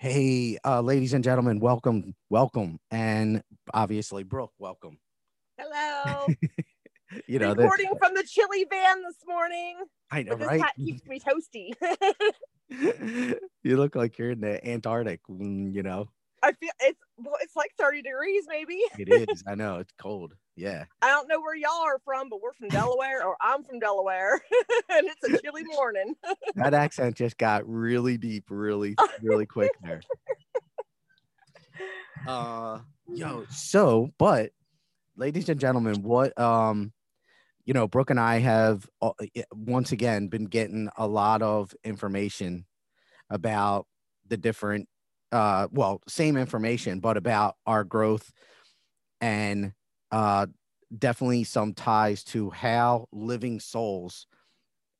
Hey, uh, ladies and gentlemen, welcome, welcome, and obviously Brooke, welcome. Hello. You know, Recording from the chili van this morning. I know, right? keeps me toasty. you look like you're in the Antarctic. mm, You know, I feel it's well, it's like 30 degrees maybe. it is. I know it's cold. Yeah. I don't know where y'all are from, but we're from Delaware, or I'm from Delaware, and it's a chilly morning. That accent just got really deep, really, really quick there. Uh, yo, so, but, ladies and gentlemen, what, um, you know, Brooke and I have uh, once again been getting a lot of information about the different, uh, well, same information, but about our growth and, uh, definitely some ties to how living souls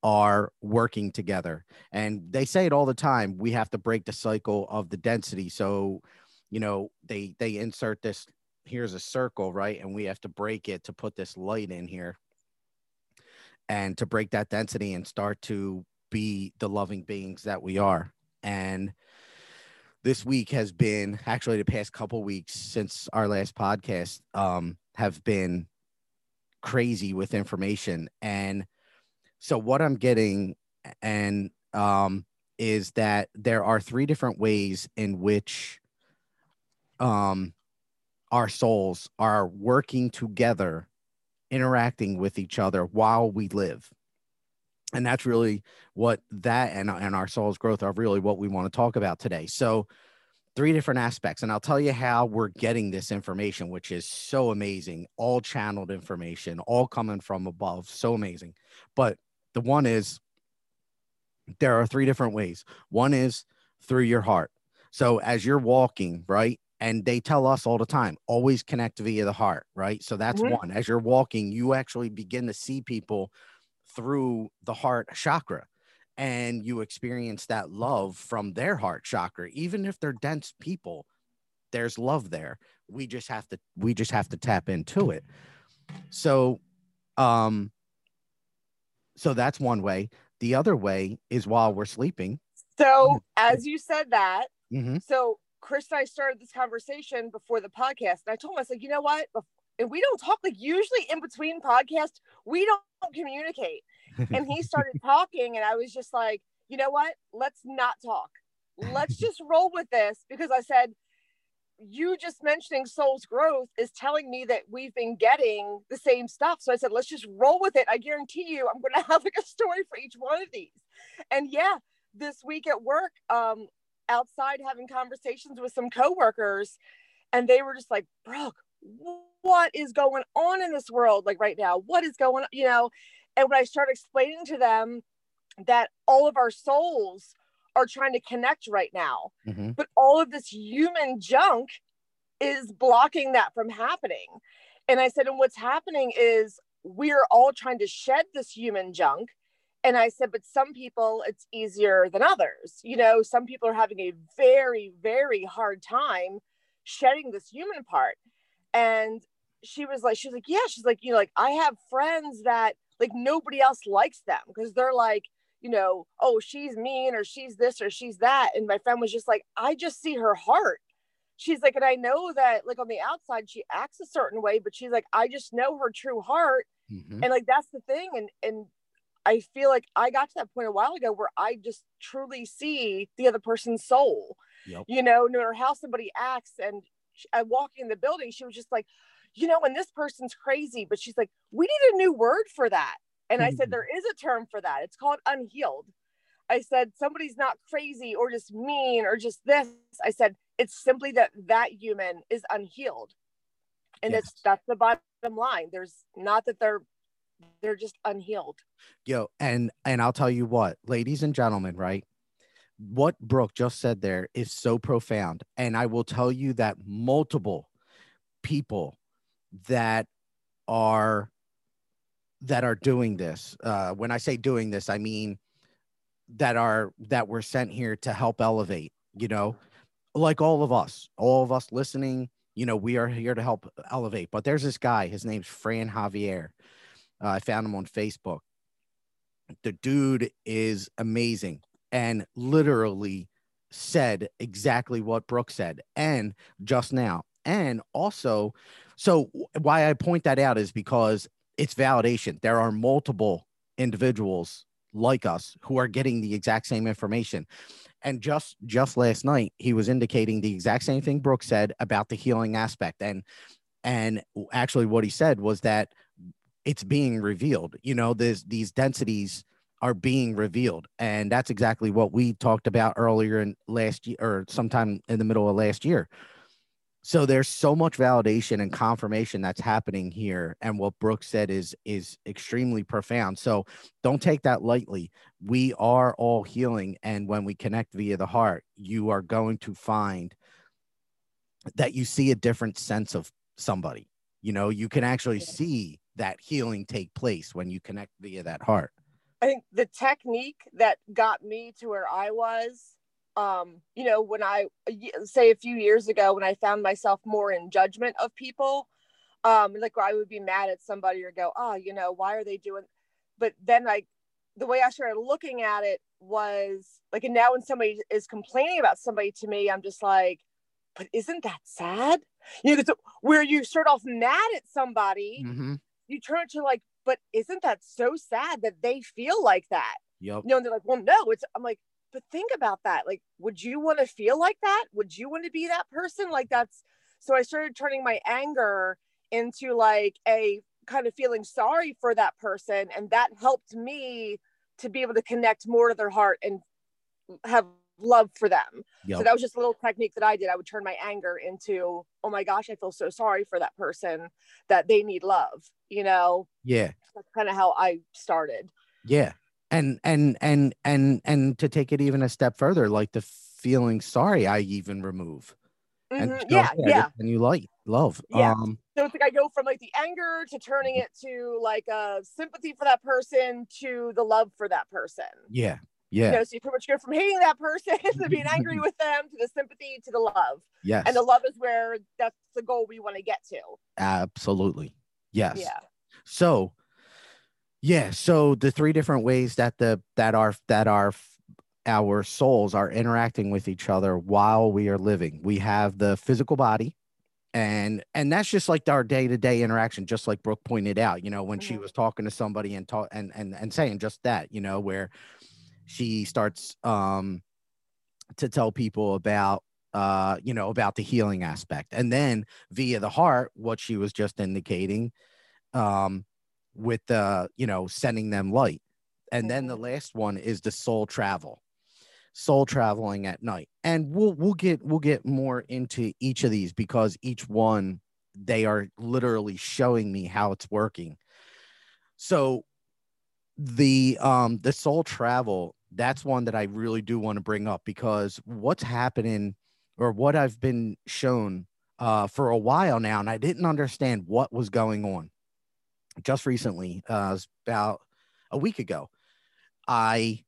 are working together. And they say it all the time. We have to break the cycle of the density. So, you know, they they insert this here's a circle, right? And we have to break it to put this light in here and to break that density and start to be the loving beings that we are. And this week has been actually the past couple weeks since our last podcast um have been crazy with information. And so what i'm getting and um is that there are three different ways in which um our souls are working together interacting with each other while we live and that's really what that and, and our soul's growth are really what we want to talk about today. So three different aspects and i'll tell you how we're getting this information which is so amazing all channeled information all coming from above so amazing. But the one is there are three different ways. One is through your heart. So as you're walking right and they tell us all the time always connect via the heart right? So that's Mhm. one. As you're walking you actually begin to see people through the heart chakra and you experience that love from their heart chakra. Even if they're dense people there's love there. We just have to we just have to tap into it. So um so that's one way. The other way is while we're sleeping. So, as you said that, Mhm. so Chris and I started this conversation before the podcast, and I told him, I was like, you know what? And we don't talk like usually in between podcasts, we don't communicate. and he started talking and i was just like you know what? Let's not talk. Let's just roll with this because i said you just mentioning soul's growth is telling me that we've been getting the same stuff. So i said let's just roll with it. I guarantee you i'm going to have like a story for each one of these. And yeah this week at work um outside having conversations with some coworkers and they were just like brooke what is going on in this world like right now what is going on you know and when I start explaining to them that all of our souls are trying to connect right now, Mhm. but all of this human junk is blocking that from happening. And I said, and what's happening is we're all trying to shed this human junk. And I said, but some people it's easier than others. You know, some people are having a very, very hard time shedding this human part. And she was like, she's like, yeah, she's like, you know, like I have friends that like nobody else likes them because they're like, you know, oh, she's mean or she's this or she's that. And my friend was just like, I just see her heart. She's like, and I know that like on the outside she acts a certain way, but she's like, I just know her true heart. Mhm. And like that's the thing. And and I feel like I got to that point a while ago where I just truly see the other person's soul. Yep. You know, no matter how somebody acts. And sh- I walking in the building, she was just like, you know, and this person's crazy, but she's like, we need a new word for that. And I said, there is a term for that. It's called unhealed. I said, somebody's not crazy or just mean or just this. I said, it's simply that that human is unhealed. And Yes. it's that's the bottom line. There's not that they're they're just unhealed. yo and and i'll tell you what ladies and gentlemen right what brooke just said there is so profound and i will tell you that multiple people that are that are doing this uh when i say doing this i mean that are that were sent here to help elevate you know? Like all of us all of us listening you know we are here to help elevate but there's this guy his name's fran javier. Uh, i found him on facebook. The dude is amazing and literally said exactly what Brooke said and just now. And also, so why I point that out is because it's validation. There are multiple individuals like us who are getting the exact same information. And just just last night, he was indicating the exact same thing Brooke said about the healing aspect. And and actually what he said was that it's being revealed. You know, there's these densities are being revealed. And that's exactly what we talked about earlier in last year or sometime in the middle of last year. So there's so much validation and confirmation that's happening here. And what Brooks said is is extremely profound. So don't take that lightly. We are all healing. And when we connect via the heart, you are going to find that you see a different sense of somebody. You know, you can actually see that healing take place when you connect via that heart. I think the technique that got me to where I was, um, you know, when I say a few years ago, when I found myself more in judgment of people, um, like I would be mad at somebody or go, oh, you know, why are they doing? But then I, the way I started looking at it was like, and now when somebody is complaining about somebody to me, I'm just like, but isn't that sad? You know, where you start off mad at somebody, mm-hmm. you turn it to like, but isn't that so sad that they feel like that? Yep. You know, and they're like, well, no, it's, I'm like, but think about that. Like, would you want to feel like that? Would you want to be that person? Like, that's, so I started turning my anger into like a kind of feeling sorry for that person. And that helped me to be able to connect more to their heart and have love for them. Yep. So that was just a little technique that I did. I would turn my anger into, oh my gosh, I feel so sorry for that person that they need love, you know? Yeah. That's kind of how I started. Yeah. And and and and and to take it even a step further, like the feeling sorry I even remove. Mm-hmm. And yeah, yeah. And you like love. Yeah. Um, so it's like I go from like the anger to turning it to like a sympathy for that person to the love for that person. Yeah. Yeah. You know, so you pretty much go from hating that person to being angry with them to the sympathy to the love. Yes. And the love is where that's the goal we want to get to. Absolutely. Yes. Yeah. So yeah, so the three different ways that the that are that are our souls are interacting with each other while we are living. We have the physical body, and and that's just like our day-to-day interaction just like brooke pointed out you know when mm-hmm. she was talking to somebody and talk and, and and saying just that you know where she starts um, to tell people about uh, you know about the healing aspect. And then via the heart what she was just indicating um, with the you know sending them light. And then the mm-hmm. last one is the soul travel soul traveling at night. And we'll we'll get we'll get more into each of these because each one they are literally showing me how it's working. So the um the soul travel that's one that I really do want to bring up because what's happening or what I've been shown uh, for a while now, and I didn't understand what was going on. Just recently, uh, about a week ago, I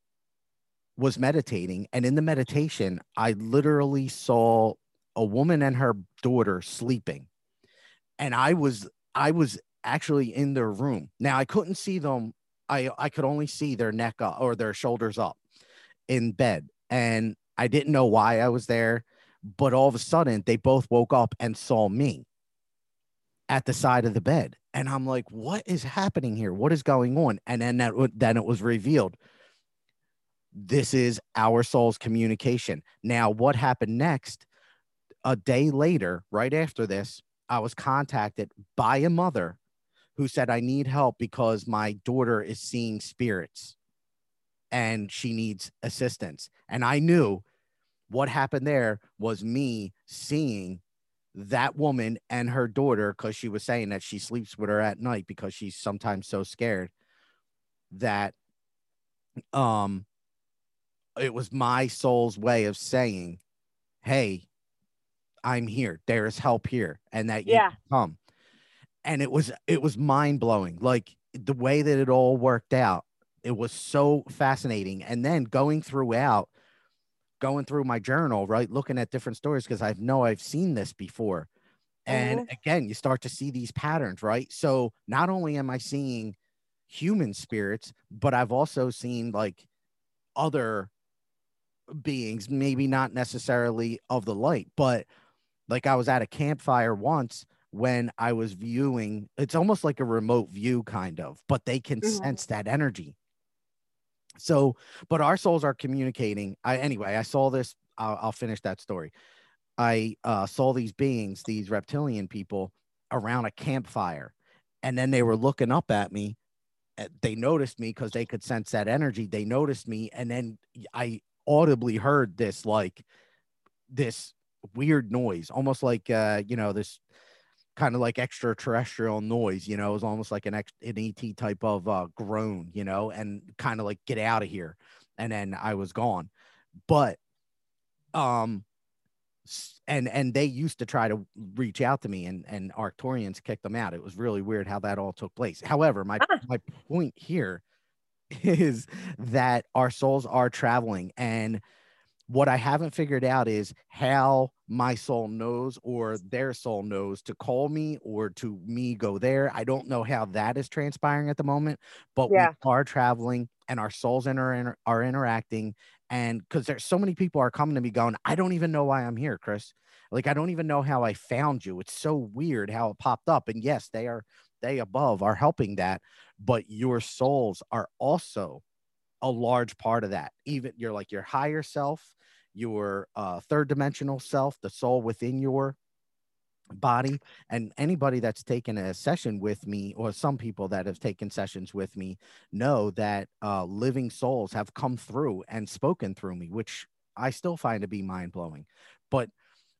was meditating, and in the meditation, I literally saw a woman and her daughter sleeping, and I was I was actually in their room. Now I couldn't see them I I could only see their neck up or their shoulders up in bed, and I didn't know why I was there. But all of a sudden, they both woke up and saw me at the side of the bed, and I'm like, "What is happening here? What is going on?" And then that then it was revealed. This is our soul's communication. Now, what happened next? A day later, right after this, I was contacted by a mother who said, I need help because my daughter is seeing spirits and she needs assistance. And I knew what happened there was me seeing that woman and her daughter because she was saying that she sleeps with her at night because she's sometimes so scared that um it was my soul's way of saying hey i'm here there is help here and that you yeah. come and it was it was mind blowing. Like the way that it all worked out, it was so fascinating. And then going throughout, going through my journal, right, looking at different stories because I know I've seen this before. And mm-hmm. again, you start to see these patterns, right? So not only am I seeing human spirits, but I've also seen like other beings, maybe not necessarily of the light, but like I was at a campfire once when I was viewing, it's almost like a remote view, kind of, but they can mm-hmm. sense that energy. So, but our souls are communicating. I anyway, I saw this. I'll, I'll finish that story. I uh, saw these beings, these reptilian people, around a campfire, and then they were looking up at me. They noticed me because they could sense that energy. They noticed me, and then I audibly heard this like this weird noise, almost like uh, you know this kind of like extraterrestrial noise. You know, it was almost like an ex- an ET type of uh, groan. You know, and kind of like get out of here. And then I was gone. But um and and they used to try to reach out to me and and arcturians kicked them out it was really weird how that all took place however my ah. my point here is that our souls are traveling and what I haven't figured out is how my soul knows or their soul knows to call me or to me go there. I don't know how that is transpiring at the moment, but yeah. we are traveling and our souls inter- are interacting. And because there's so many people are coming to me going, I don't even know why I'm here, Chris. Like, I don't even know how I found you. It's so weird how it popped up. And yes, they are, they above are helping that but your souls are also a large part of that. Even you're like your higher self, your uh, third dimensional self, the soul within your body. And anybody that's taken a session with me, or some people that have taken sessions with me, know that uh, living souls have come through and spoken through me, which I still find to be mind blowing. But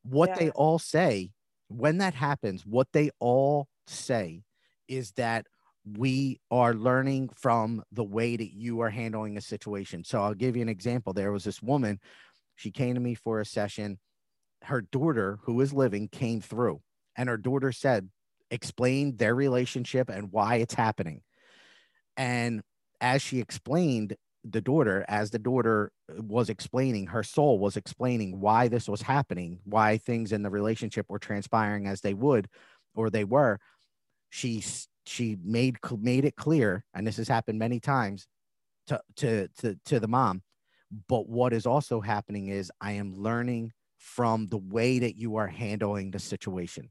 what yeah. they all say when that happens, what they all say is that we are learning from the way that you are handling a situation. So I'll give you an example. There was this woman, she came to me for a session. Her daughter, who is living, came through, and her daughter said, explained their relationship and why it's happening. And as she explained, the daughter, as the daughter uh, was explaining, her soul was explaining why this was happening, why things in the relationship were transpiring as they would or they were. She she made made it clear, and this has happened many times to to to, to the mom. But what is also happening is I am learning from the way that you are handling the situation.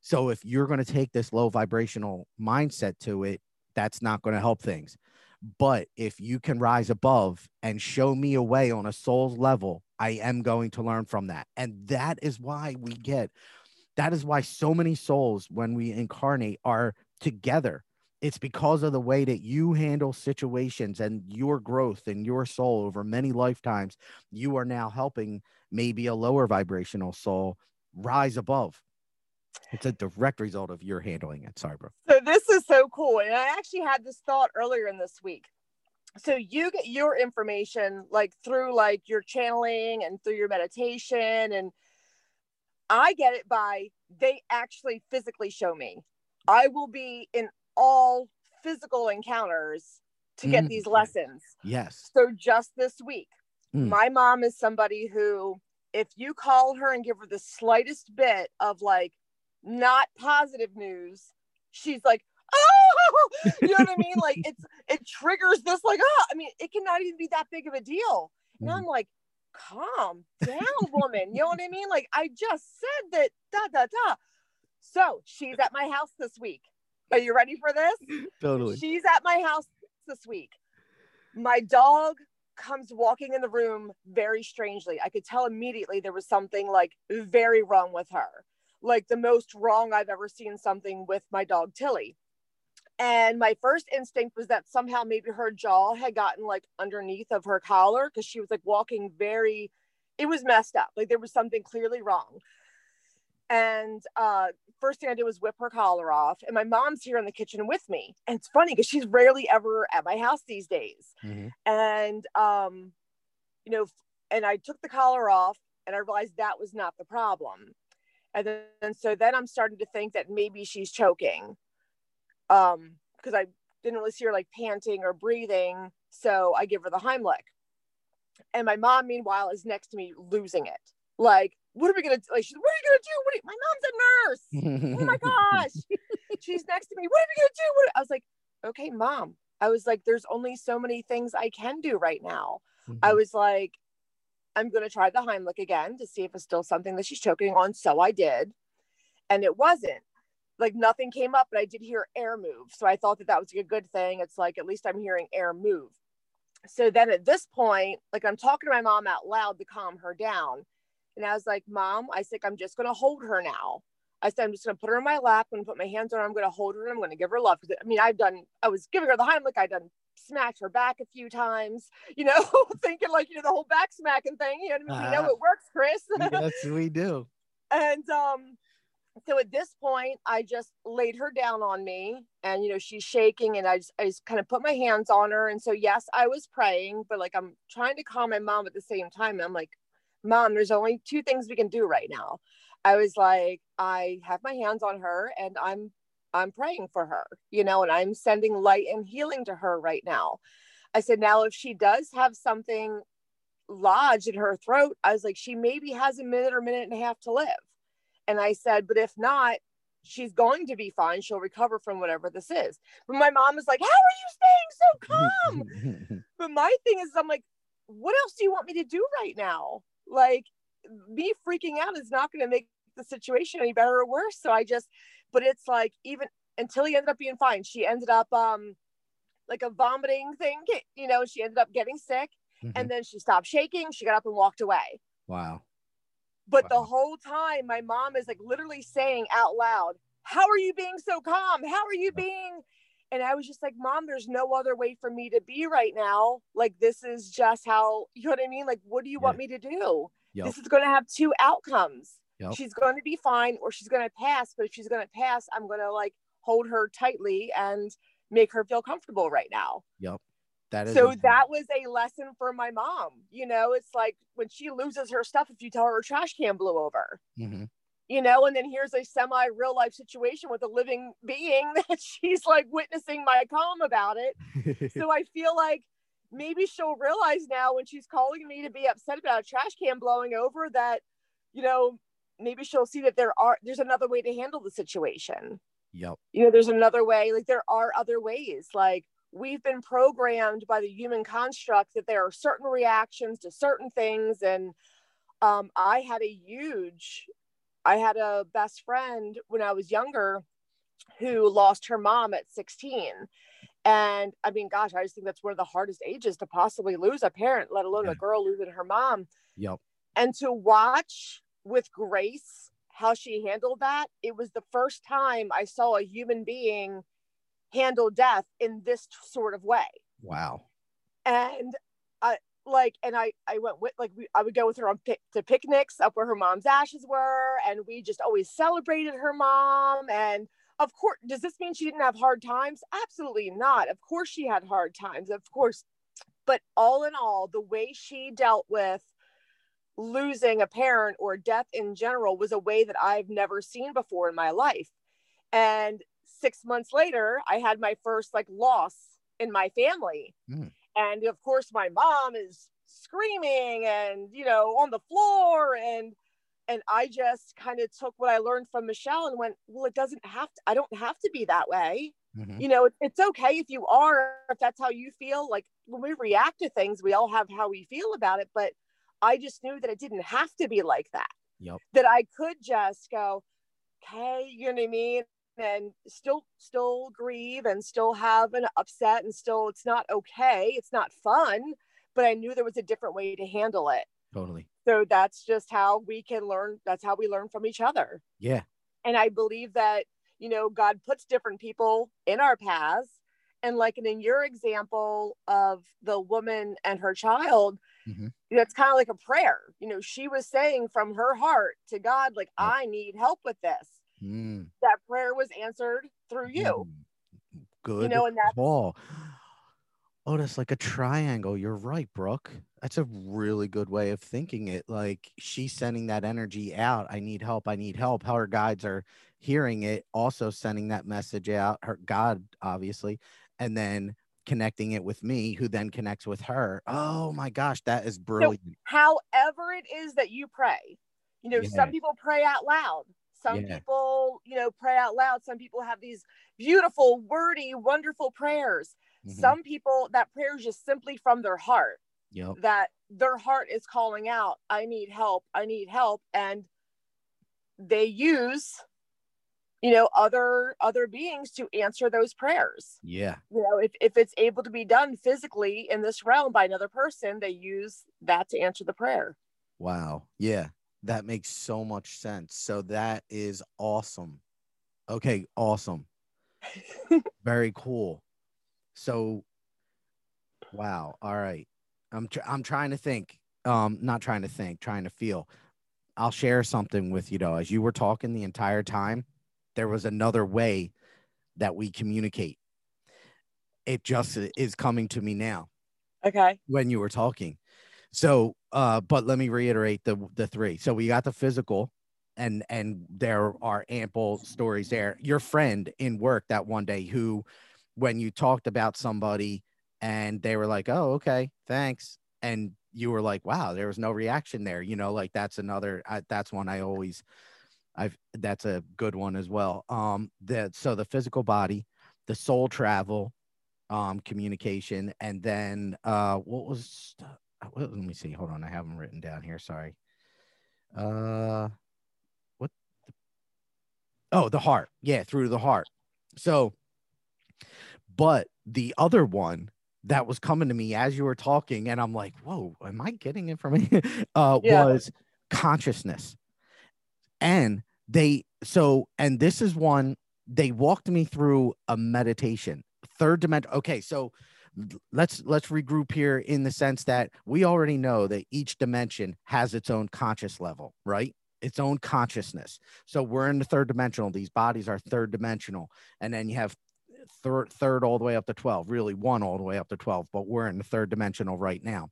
So if you're going to take this low vibrational mindset to it, that's not going to help things. But if you can rise above and show me a way on a soul's level, I am going to learn from that. And that is why we get that is why so many souls, when we incarnate, are together. It's because of the way that you handle situations and your growth and your soul over many lifetimes. You are now helping maybe a lower vibrational soul rise above. It's a direct result of your handling it. Sorry, bro. So this is so cool. And I actually had this thought earlier in this week. So you get your information like through like your channeling and through your meditation and I get it by they actually physically show me. I will be in all physical encounters to get mm. these lessons. Yes. So just this week, mm. my mom is somebody who, if you call her and give her the slightest bit of like not positive news, she's like, oh, you know what I mean? Like it's it triggers this like, oh, I mean, it cannot even be that big of a deal. And mm. I'm like, calm down, woman. You know what I mean? Like I just said that da da da. So she's at my house this week. Are you ready for this? Totally. She's at my house this week. My dog comes walking in the room very strangely. I could tell immediately there was something like very wrong with her, like the most wrong I've ever seen something with my dog Tilly. And my first instinct was that somehow maybe her jaw had gotten like underneath of her collar because she was like walking very, it was messed up. Like there was something clearly wrong. And uh, first thing I did was whip her collar off. And my mom's here in the kitchen with me. And it's funny because she's rarely ever at my house these days. Mm-hmm. And, um, you know, and I took the collar off and I realized that was not the problem. And then and so then I'm starting to think that maybe she's choking. Um, because I didn't really see her like panting or breathing. So I give her the Heimlich. And my mom, meanwhile, is next to me losing it. Like, what are we gonna do? Like, she's, what are you gonna do? What you, my mom's a nurse. oh my gosh. she's next to me. What are we gonna do? What? I was like, okay, mom. I was like, there's only so many things I can do right now. Mm-hmm. I was like, I'm going to try the Heimlich again to see if it's still something that she's choking on. So I did. And it wasn't like nothing came up, but I did hear air move. So I thought that that was a good thing. It's like, at least I'm hearing air move. So then at this point, like I'm talking to my mom out loud to calm her down. And I was like, Mom, I think I'm just going to hold her now. I said, I'm just going to put her in my lap. To put my hands on her. I'm going to hold her and I'm going to give her love. I mean, I've done, I was giving her the Heimlich. I'd done smacked her back a few times, you know, thinking like, you know, the whole back smacking thing. You know, we know uh-huh. it works, Chris. yes, we do. And um, so at this point, I just laid her down on me and, you know, she's shaking and I just, I just kind of put my hands on her. And so, yes, I was praying, but like I'm trying to calm my mom at the same time. I'm like, Mom, there's only two things we can do right now. I was like, I have my hands on her and I'm I'm praying for her, you know, and I'm sending light and healing to her right now. I said, now if she does have something lodged in her throat, I was like, she maybe has a minute or minute and a half to live. And I said, but if not, she's going to be fine. She'll recover from whatever this is. But my mom is like, how are you staying so calm? but my thing is, I'm like, what else do you want me to do right now? Like, me freaking out is not going to make the situation any better or worse. So I just, but it's like even until he ended up being fine, she ended up um like a vomiting thing, you know, she ended up getting sick mm-hmm. and then she stopped shaking. She got up and walked away. Wow. But wow. the whole time, my mom is like literally saying out loud, How are you being so calm? How are you being? And I was just like, Mom, there's no other way for me to be right now. Like, this is just how, you know what I mean? Like, what do you yeah. want me to do? Yep. This is going to have two outcomes. Yep. She's going to be fine or she's going to pass. But if she's going to pass, I'm going to like hold her tightly and make her feel comfortable right now. Yep. That is so that was a lesson for my mom. You know, it's like when she loses her stuff, if you tell her her trash can blew over, mm-hmm. You know, and then here's a semi real life situation with a living being that she's like witnessing my calm about it. so I feel like maybe she'll realize now when she's calling me to be upset about a trash can blowing over that, you know, maybe she'll see that there are there's another way to handle the situation. Yep. You know, there's another way. Like there are other ways. Like we've been programmed by the human construct that there are certain reactions to certain things. And um, I had a huge, I had a best friend when I was younger who lost her mom at 16. And I mean, gosh, I just think that's one of the hardest ages to possibly lose a parent, let alone yeah. a girl losing her mom. Yep. And to watch with grace how she handled that it was the first time i saw a human being handle death in this sort of way wow and like and i i went with like we, i would go with her on pic, to picnics up where her mom's ashes were and we just always celebrated her mom and of course does this mean she didn't have hard times absolutely not of course she had hard times of course but all in all the way she dealt with losing a parent or death in general was a way that I've never seen before in my life. And six months later, I had my first like loss in my family. Mm. And of course, my mom is screaming and, you know, on the floor. And, and I just kind of took what I learned from Michelle and went, well, it doesn't have to, I don't have to be that way. Mm-hmm. You know, it's okay if you are, if that's how you feel. Like when we react to things, we all have how we feel about it. But I just knew that it didn't have to be like that. Yep. That I could just go, okay, you know what I mean? And still still grieve and still have an upset and still it's not okay. It's not fun, but I knew there was a different way to handle it. Totally. So that's just how we can learn. That's how we learn from each other. Yeah. And I believe that, you know, God puts different people in our paths. And like in your example of the woman and her child, mm-hmm. it's kind of like a prayer. You know, she was saying from her heart to God, like, yep. I need help with this. Mm. That prayer was answered through you. Mm. Good. You know, and that's call. Oh, that's like a triangle. You're right, Brooke. That's a really good way of thinking it. Like she's sending that energy out. I need help. I need help. How her guides are hearing it, also sending that message out. Her God, obviously, and then connecting it with me, who then connects with her. Oh my gosh, that is brilliant. So however, it is that you pray, you know, yeah. some people pray out loud. Some yeah. people, you know, pray out loud. Some people have these beautiful, wordy, wonderful prayers. Mm-hmm. Some people, that prayer is just simply from their heart. Yep. that their heart is calling out, I need help, I need help. And they use, you know, other other beings to answer those prayers. Yeah. You know, if, if it's able to be done physically in this realm by another person, they use that to answer the prayer. Wow. Yeah. That makes so much sense. So that is awesome. Okay, awesome. Very cool. So wow. All right. I'm tr- I'm trying to think. Um not trying to think, trying to feel. I'll share something with you though. As you were talking the entire time, there was another way that we communicate. It just is coming to me now Okay. when you were talking. So, uh, but let me reiterate the the three. So we got the physical, and and there are ample stories there. Your friend in work that one day who, when you talked about somebody and they were like, "Oh, okay, thanks," and you were like, "Wow, there was no reaction there." You know, like that's another. I, that's one I always. I've that's a good one as well. Um, the so the physical body, the soul travel, um, communication, and then uh, what was well, let me see. Hold on, I have them written down here. Sorry. Uh, what? The, oh, the heart. Yeah, through the heart. So, but the other one that was coming to me as you were talking, and I'm like, whoa, am I getting information? uh, Yeah. was consciousness, and they so, and this is one they walked me through a meditation, third dimension. Okay, so let's let's regroup here in the sense that we already know that each dimension has its own conscious level right? Its own consciousness. So we're in the third dimensional. These bodies are third dimensional. And then you have third third all the way up to 12 really one all the way up to 12 but we're in the third dimensional right now.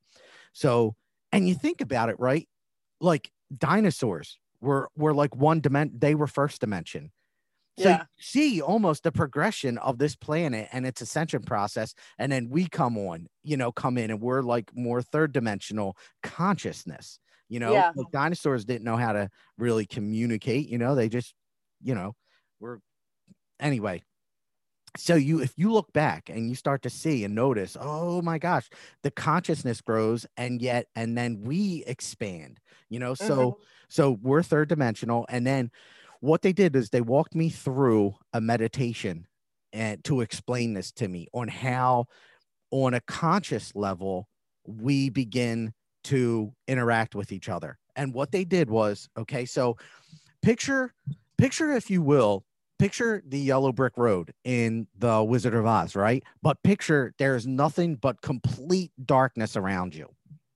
So and you think about it right? Like dinosaurs were were like one dimension they were first dimension so Yeah. you see almost the progression of this planet and its ascension process. And then we come on, you know, come in and we're like more third dimensional consciousness. You know, Yeah. like dinosaurs didn't know how to really communicate, you know, they just, you know, were anyway. So you if you look back and you start to see and notice, oh my gosh, the consciousness grows and yet and then we expand, you know. So mm-hmm. so we're third dimensional and then what they did is they walked me through a meditation and to explain this to me on how on a conscious level we begin to interact with each other. And what they did was okay so picture picture if you will picture the yellow brick road in the wizard of oz right? But picture there's nothing but complete darkness around you.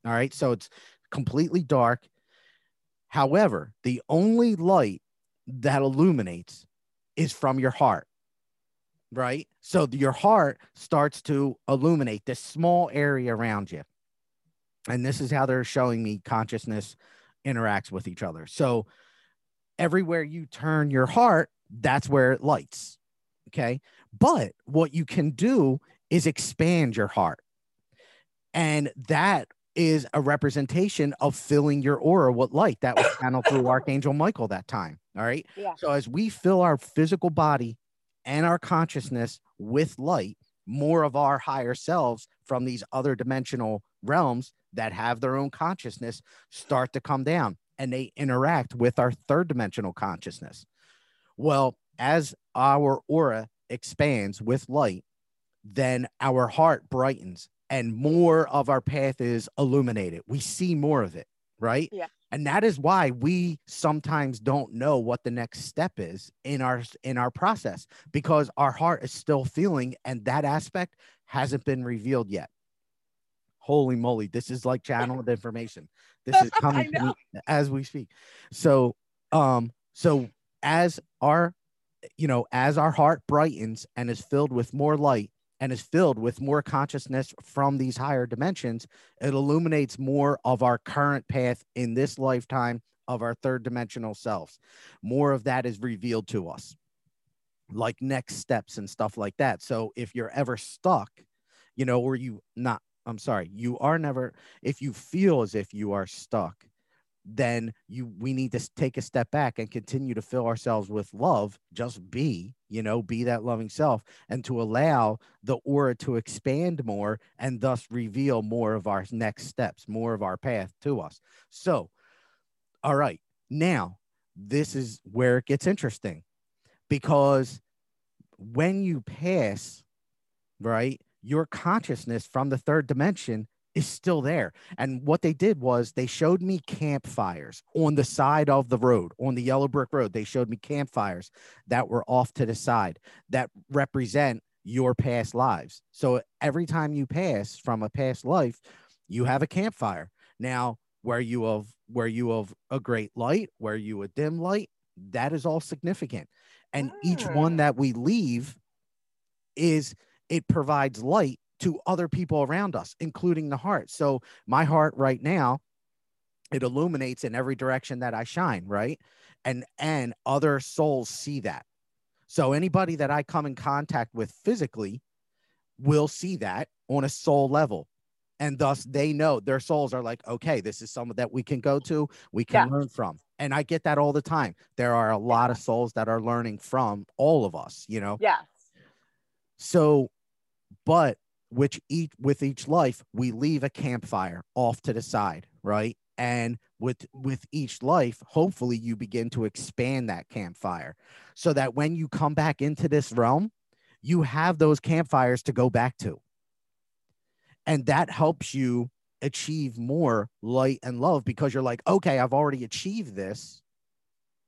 All right? So it's completely dark. However the only light that illuminates is from your heart right? So your heart starts to illuminate this small area around you. And this is how they're showing me consciousness interacts with each other. So everywhere you turn your heart that's where it lights okay? But what you can do is expand your heart. And that is a representation of filling your aura with light. That was channeled through archangel michael that time all right? Yeah. so as we fill our physical body and our consciousness with light more of our higher selves from these other dimensional realms that have their own consciousness start to come down and they interact with our third dimensional consciousness. Well as our aura expands with light then our heart brightens and more of our path is illuminated. We see more of it, right? Yeah. And that is why we sometimes don't know what the next step is in our in our process because our heart is still feeling and that aspect hasn't been revealed yet. Holy moly, this is like channeled information. This is coming to me as we speak. So um so as our you know, as our heart brightens and is filled with more light and is filled with more consciousness from these higher dimensions, it illuminates more of our current path in this lifetime of our third dimensional selves. More of that is revealed to us, like next steps and stuff like that. So if you're ever stuck, you know, or you not, I'm sorry, you are never, if you feel as if you are stuck, then you we need to take a step back and continue to fill ourselves with love. Just be you know be that loving self and to allow the aura to expand more and thus reveal more of our next steps more of our path to us. So all right. Now this is where it gets interesting because when you pass right your consciousness from the third dimension is still there. And what they did was they showed me campfires on the side of the road, on the yellow brick road. They showed me campfires that were off to the side that represent your past lives. So every time you pass from a past life, you have a campfire. Now, where you of where you of a great light, where you a dim light, that is all significant. And each one Mm. that we leave is it provides light to other people around us, including the heart. So my heart right now, it illuminates in every direction that I shine, right? And and other souls see that. So anybody that I come in contact with physically will see that on a soul level. And thus they know their souls are like, okay, this is someone that we can go to, we can Yeah. learn from. And I get that all the time. There are a lot of souls that are learning from all of us, you know. Yes. So, but which each with each life, we leave a campfire off to the side, right? And with with each life, hopefully you begin to expand that campfire so that when you come back into this realm, you have those campfires to go back to. And that helps you achieve more light and love because you're like, okay, I've already achieved this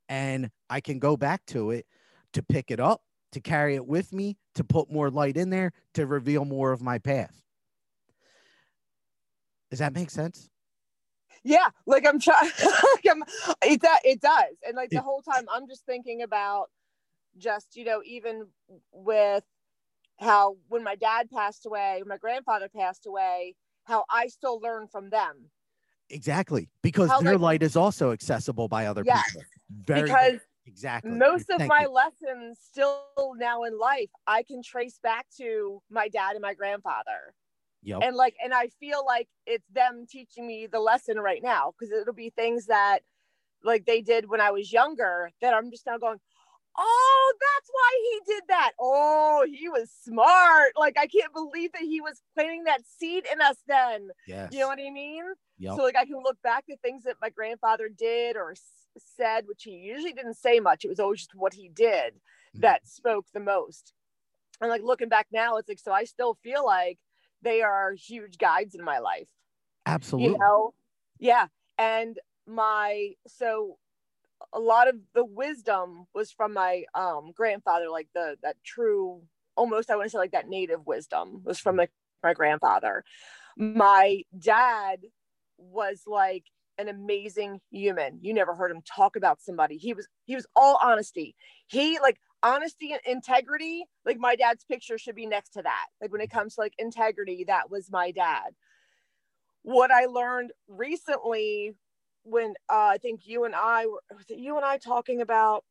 and I can go back to it to pick it up, to carry it with me, to put more light in there, to reveal more of my path. Does that make sense? Yeah, like I'm trying. it do- it does, and like the whole time I'm just thinking about just you know even with how when my dad passed away, my grandfather passed away, how I still learn from them Exactly. Because How, their like- light is also accessible by other Yes, people. Very because exactly. most of Thank my you. lessons still now in life I can trace back to my dad and my grandfather. Yep. and like and i feel like it's them teaching me the lesson right now because it'll be things that like they did when i was younger that i'm just now going oh that's why he did that oh he was smart like i can't believe that he was planting that seed in us then yes. you know what i mean Yep. so like i can look back at things that my grandfather did or said which he usually didn't say much. It was always just what he did Mhm. that spoke the most. And like looking back now it's like so i still feel like they are huge guides in my life. Absolutely. you know? Yeah. And my so a lot of the wisdom was from my um grandfather like the that true almost i want to say like that native wisdom was from like my grandfather. My dad was like an amazing human. You never heard him talk about somebody. He was he was all honesty. He like honesty and integrity like my dad's picture should be next to that. Like when it comes to like integrity that was my dad. What i learned recently when uh, i think you and i were you and i talking about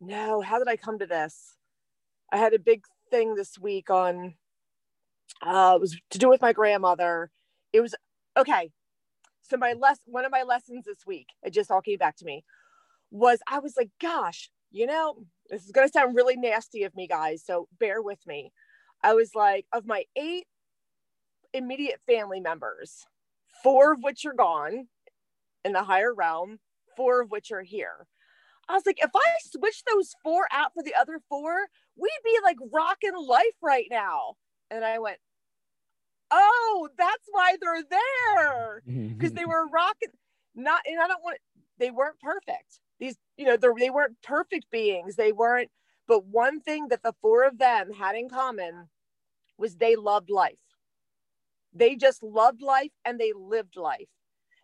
no how did i come to this? I had a big thing this week on uh it was to do with my grandmother. It was okay so my less one of my lessons this week it just all came back to me was i was like gosh you know this is going to sound really nasty of me guys so bear with me. I was like of my eight immediate family members four of which are gone in the higher realm four of which are here. I was like if i switch those four out for the other four we'd be like rocking life right now. And i went oh that's why they're there. Because they mm-hmm. were rocking not and i don't want they weren't perfect. These you know they weren't perfect beings. They weren't but one thing that the four of them had in common was they loved life. They just loved life and they lived life.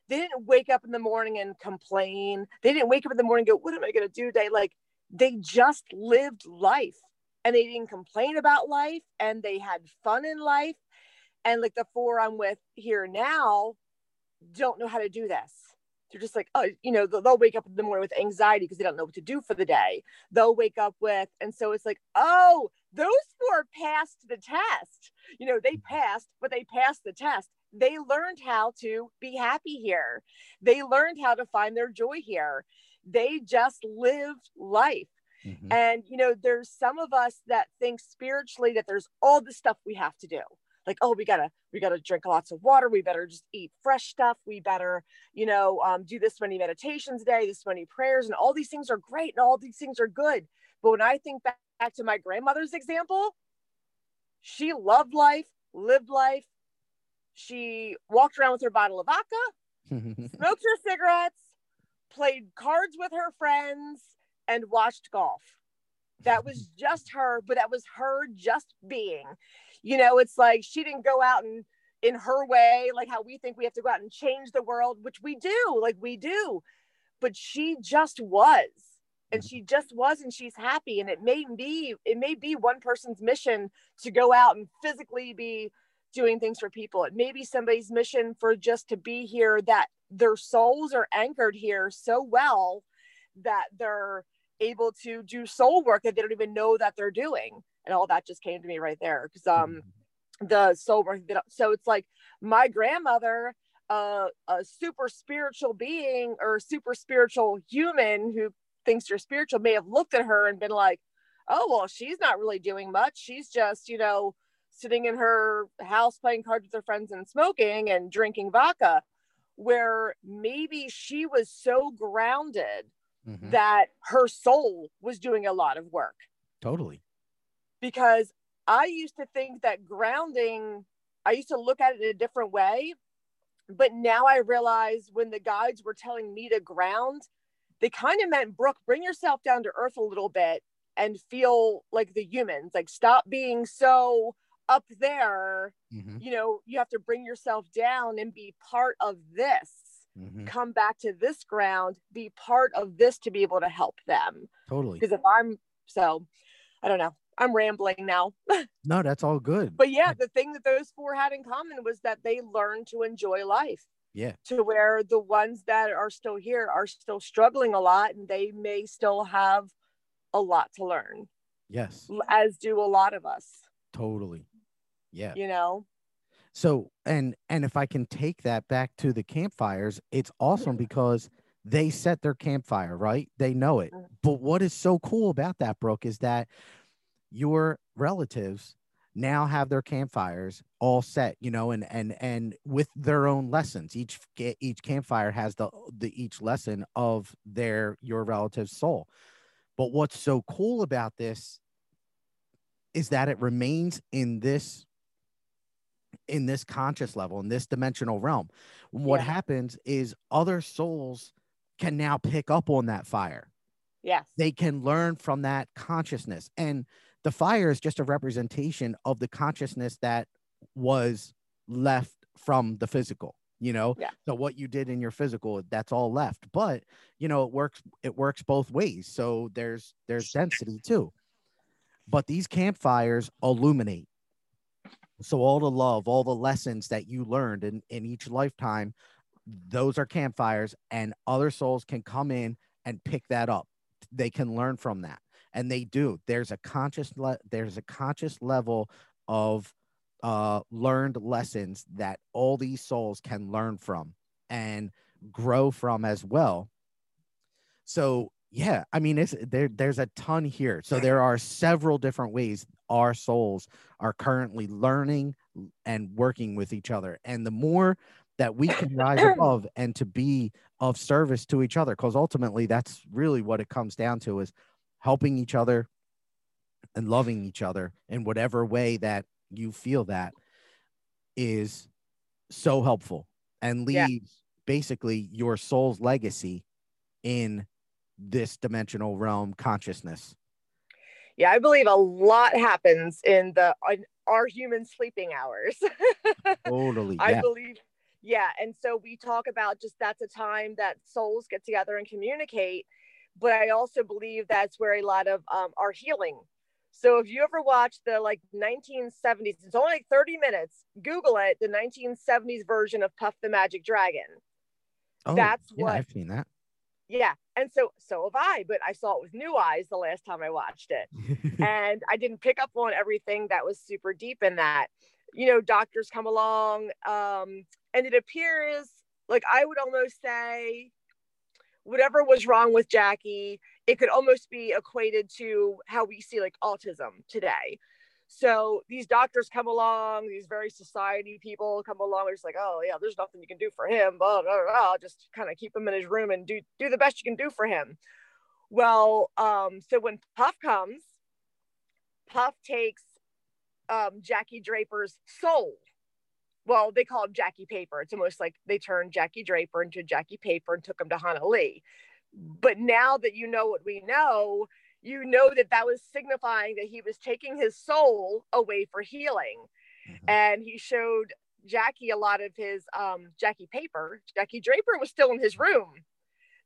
They didn't wake up in the morning and complain. They didn't wake up in the morning and go what am i going to do today? Like they just lived life and they didn't complain about life and they had fun in life and like the four i'm with here now don't know how to do this they're just like oh you know they'll, wake up in the morning with anxiety because they don't know what to do for the day they'll wake up with and so it's like oh those four passed the test you know they passed but they passed the test they learned how to be happy here. They learned how to find their joy here. They just lived life. Mm-hmm. And, you know, there's some of us that think spiritually that there's all the stuff we have to do. Like, oh, we gotta, we gotta drink lots of water. We better just eat fresh stuff. We better, you know, um, do this many meditations a day, this many prayers, and all these things are great and all these things are good. But when I think back to my grandmother's example, she loved life, lived life. She walked around with her bottle of vodka, smoked her cigarettes, played cards with her friends, and watched golf. That was just her, but that was her just being. You know, it's like she didn't go out and in her way, like how we think we have to go out and change the world, which we do, like we do. But she just was. And mm-hmm. she just was and she's happy. And it may be, it may be one person's mission to go out and physically be doing things for people. It may be somebody's mission for just to be here that their souls are anchored here so well that they're able to do soul work that they don't even know that they're doing and all that just came to me right there because um mm-hmm. the soul work so it's like my grandmother uh, a super spiritual being or super spiritual human who thinks you're spiritual may have looked at her and been like oh well she's not really doing much she's just you know sitting in her house playing cards with her friends and smoking and drinking vodka where maybe she was so grounded mm-hmm. that her soul was doing a lot of work. Totally. Because I used to think that grounding, I used to look at it in a different way. But now I realize when the guides were telling me to ground, they kind of meant, Brooke, bring yourself down to earth a little bit and feel like the humans, like stop being so up there. Mm-hmm. You know, you have to bring yourself down and be part of this mm-hmm. come back to this ground, be part of this to be able to help them. Totally. Because if I'm so, I don't know. I'm rambling now. no, that's all good. But yeah, the thing that those four had in common was that they learned to enjoy life. Yeah. To where the ones that are still here are still struggling a lot and they may still have a lot to learn. Yes. As do a lot of us. Totally. Yeah. You know? So and and if I can take that back to the campfires, it's awesome because they set their campfire, right? They know it. Mm. But what is so cool about that, Brooke, is that your relatives now have their campfires all set, you know, and and and with their own lessons. Each each campfire has the the each lesson of their your relative's soul. But what's so cool about this is that it remains in this in this conscious level in this dimensional realm what yeah. happens is other souls can now pick up on that fire yes they can learn from that consciousness and the fire is just a representation of the consciousness that was left from the physical you know yeah. so what you did in your physical that's all left but you know it works it works both ways so there's there's density too but these campfires illuminate so all the love, all the lessons that you learned in, in each lifetime, those are campfires and other souls can come in and pick that up. They can learn from that. And they do. There's a conscious le- there's a conscious level of uh, learned lessons that all these souls can learn from and grow from as well. So yeah, I mean, it's there. There's a ton here. So there are several different ways our souls are currently learning and working with each other, and the more that we can rise above and to be of service to each other, because ultimately that's really what it comes down to: is helping each other and loving each other in whatever way that you feel that is so helpful and leaves yeah. basically your soul's legacy in this dimensional realm consciousness. Yeah i believe a lot happens in the in our human sleeping hours. Totally i believe yeah and so we talk about just that's a time that souls get together and communicate but i also believe that's where a lot of um, our healing. So if you ever watch the like 1970s it's only like 30 minutes google it the 1970s version of puff the magic dragon. Oh, that's yeah, what i've seen that. Yeah and so so have i but i saw it with new eyes the last time i watched it. And i didn't pick up on everything that was super deep in that. You know, doctors come along. Um, and it appears like I would almost say whatever was wrong with Jackie, it could almost be equated to how we see like autism today. So these doctors come along, these very society people come along. They're just like, oh yeah, there's nothing you can do for him. Blah, blah, blah. Just kind of keep him in his room and do do the best you can do for him. Well, um, so when Puff comes, Puff takes um, Jackie Draper's soul. Well, they call him Jackie Paper. It's almost like they turned Jackie Draper into Jackie Paper and took him to Honah Lee. But now that you know what we know, you know that that was signifying that he was taking his soul away for healing. Mm-hmm. And he showed Jackie a lot of his um, Jackie Paper. Jackie Draper was still in his room.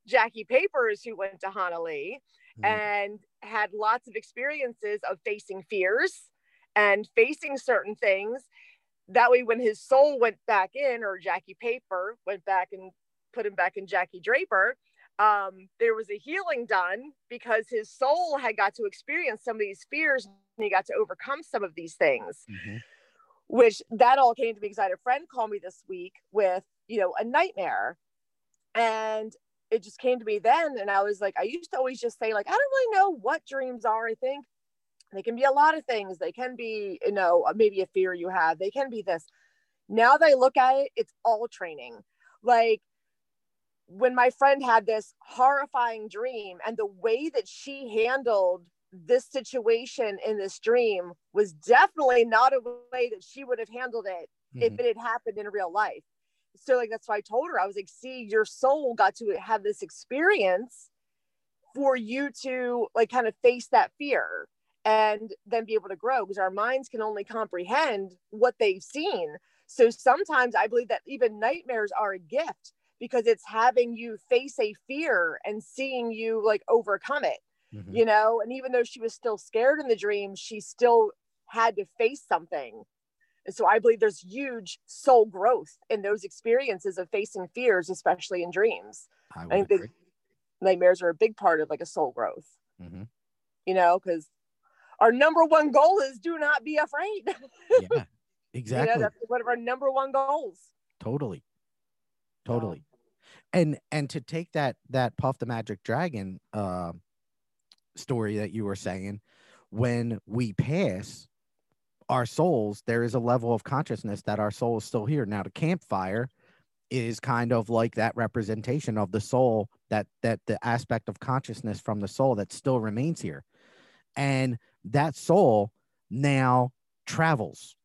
Jackie Papers, who went to Honah Lee mm-hmm. and had lots of experiences of facing fears and facing certain things. That way, when his soul went back in, or Jackie Paper went back and put him back in Jackie Draper, um, there was a healing done because his soul had got to experience some of these fears and he got to overcome some of these things. Mm-hmm. Which that all came to me because I had a friend call me this week with, you know, a nightmare. And it just came to me then. And I was like, I used to always just say, like, I don't really know what dreams are. I think they can be a lot of things. They can be, you know, maybe a fear you have. They can be this. Now that I look at it, it's all training. Like when my friend had this horrifying dream and the way that she handled this situation in this dream was definitely not a way that she would have handled it mm-hmm. if it had happened in real life. So like that's why I told her I was like, see, your soul got to have this experience for you to like kind of face that fear and then be able to grow because our minds can only comprehend what they've seen. So sometimes I believe that even nightmares are a gift because it's having you face a fear and seeing you like overcome it, mm-hmm. you know? And even though she was still scared in the dream, she still had to face something. And so I believe there's huge soul growth in those experiences of facing fears, especially in dreams. I, I think nightmares are a big part of like a soul growth, mm-hmm. you know, because our number one goal is do not be afraid. yeah, exactly. you know, that's one of our number one goals. Totally, totally. and and to take that that Puff the Magic Dragon uh, story that you were saying, when we pass our souls, there is a level of consciousness that our soul is still here. Now, the campfire is kind of like that representation of the soul that that the aspect of consciousness from the soul that still remains here and that soul now travels.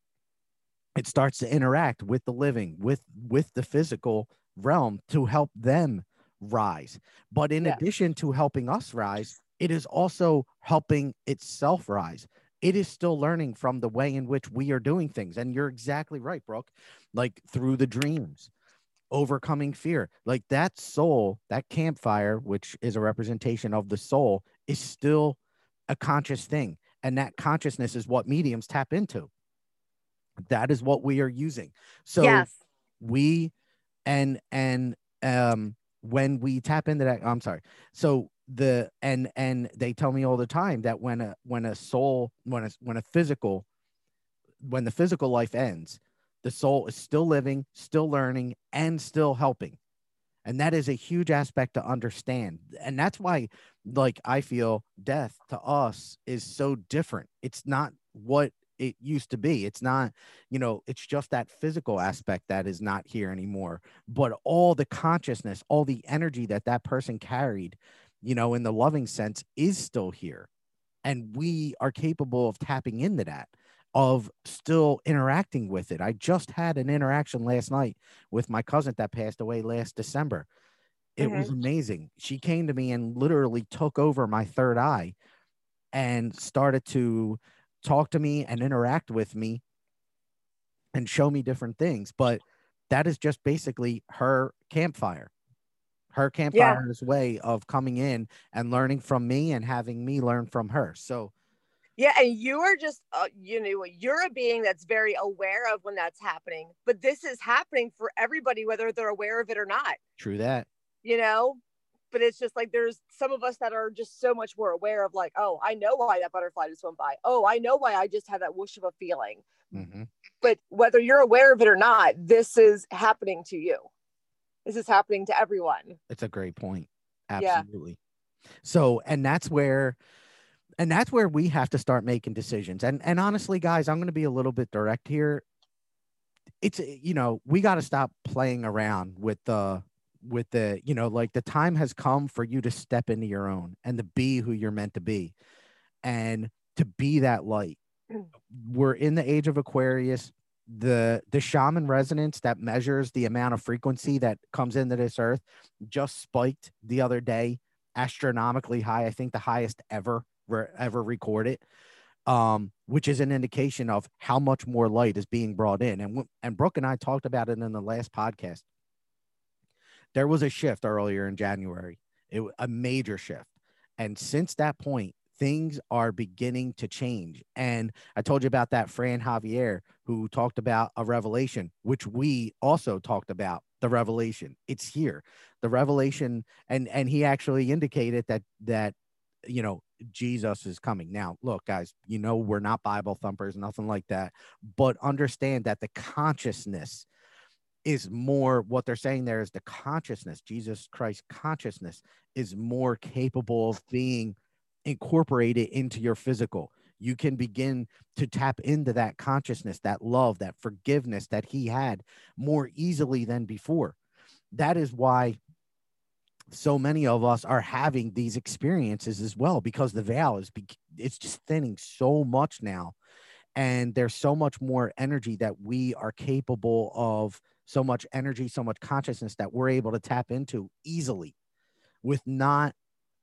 It starts to interact with the living with with the physical realm to help them rise. But in yeah. addition to helping us rise it is also helping itself rise. It is still learning from the way in which we are doing things. And you're exactly right brooke. Like through the dreams overcoming fear. Like that soul that campfire which is a representation of the soul is still a conscious thing and that consciousness is what mediums tap into. That is what we are using. So yes. we and and um when we tap into that i'm sorry. So the and and they tell me all the time that when a when a soul when a when a physical when the physical life ends the soul is still living still learning and still helping. And that is a huge aspect to understand. And that's why like i feel death to us is so different it's not what it used to be it's not you know it's just that physical aspect that is not here anymore but all the consciousness all the energy that that person carried you know in the loving sense is still here and we are capable of tapping into that of still interacting with it. I just had an interaction last night with my cousin that passed away last December. It mm-hmm. was amazing. She came to me and literally took over my third eye and started to talk to me and interact with me and show me different things. But that is just basically her campfire. Her campfire's yeah. way of coming in and learning from me and having me learn from her. So yeah, and you are just, uh, you know, you're a being that's very aware of when that's happening. But this is happening for everybody, whether they're aware of it or not. True that. You know, but it's just like there's some of us that are just so much more aware of, like, oh, I know why that butterfly just went by. Oh, I know why I just had that whoosh of a feeling. Mm-hmm. but whether you're aware of it or not this is happening to you this is happening to everyone It's a great point. Yeah. Absolutely. So, and that's where, and that's where we have to start making decisions. And and honestly, guys, I'm going to be a little bit direct here. It's you know we got to stop playing around with the with the you know like the time has come for you to step into your own and to be who you're meant to be, and to be that light. Mm. We're in the age of Aquarius the the Schumann resonance that measures the amount of frequency that comes into this earth just spiked the other day astronomically high i think the highest ever ever recorded um which is an indication of how much more light is being brought in and and brooke and i talked about it in the last podcast there was a shift earlier in january it a major shift and since that point things are beginning to change and i told you about that fran javier who talked about a revelation, which we also talked about the revelation. It's here. The revelation, and and he actually indicated that that you know Jesus is coming. Now, look, guys, you know we're not Bible thumpers, nothing like that, but understand that the consciousness is more what they're saying there is the consciousness, Jesus Christ consciousness is more capable of being incorporated into your physical you can begin to tap into that consciousness, that love, that forgiveness that he had more easily than before. That is why so many of us are having these experiences as well because the veil is it's just thinning so much now and there's so much more energy that we are capable of so much energy so much consciousness that we're able to tap into easily with not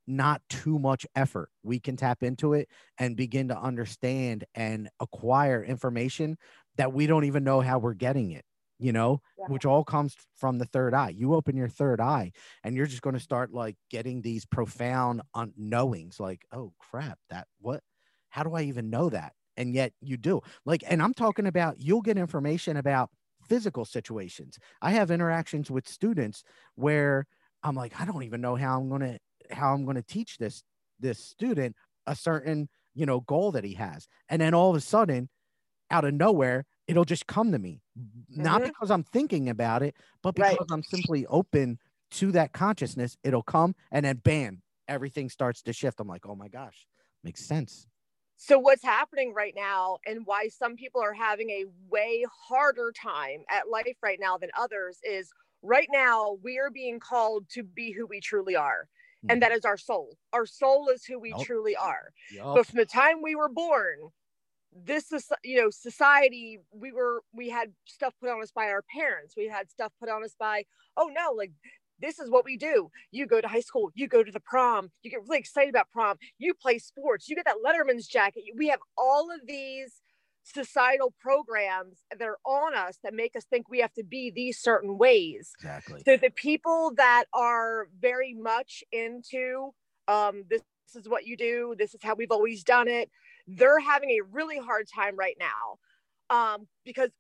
not too much effort. We can tap into it and begin to understand and acquire information that we don't even know how we're getting it, you know, Yeah. which all comes from the third eye. You open your third eye and you're just going to start like getting these profound unknowings like, oh crap, that what, how do I even know that? And yet you do. Like, and I'm talking about you'll get information about physical situations. I have interactions with students where I'm like, I don't even know how I'm going to how I'm going to teach this this student a certain you know goal that he has, and then all of a sudden, out of nowhere, it'll just come to me, not Mhm. because I'm thinking about it, but Right. because I'm simply open to that consciousness. It'll come, and then bam, everything starts to shift. I'm like, oh my gosh, makes sense. So what's happening right now and why some people are having a way harder time at life right now than others is right now we are being called to be who we truly are Mhm. and that is our soul our soul is who we truly are Yup. but from the time we were born this is you know society we were we had stuff put on us by our parents we had stuff put on us by oh no like this is what we do. You go to high school you go to the prom you get really excited about prom you play sports you get that letterman's jacket. We have all of these societal programs that are on us that make us think we have to be these certain ways. Exactly. so the people that are very much into um, this, is what you do, this is how we've always done it, they're having a really hard time right now um, because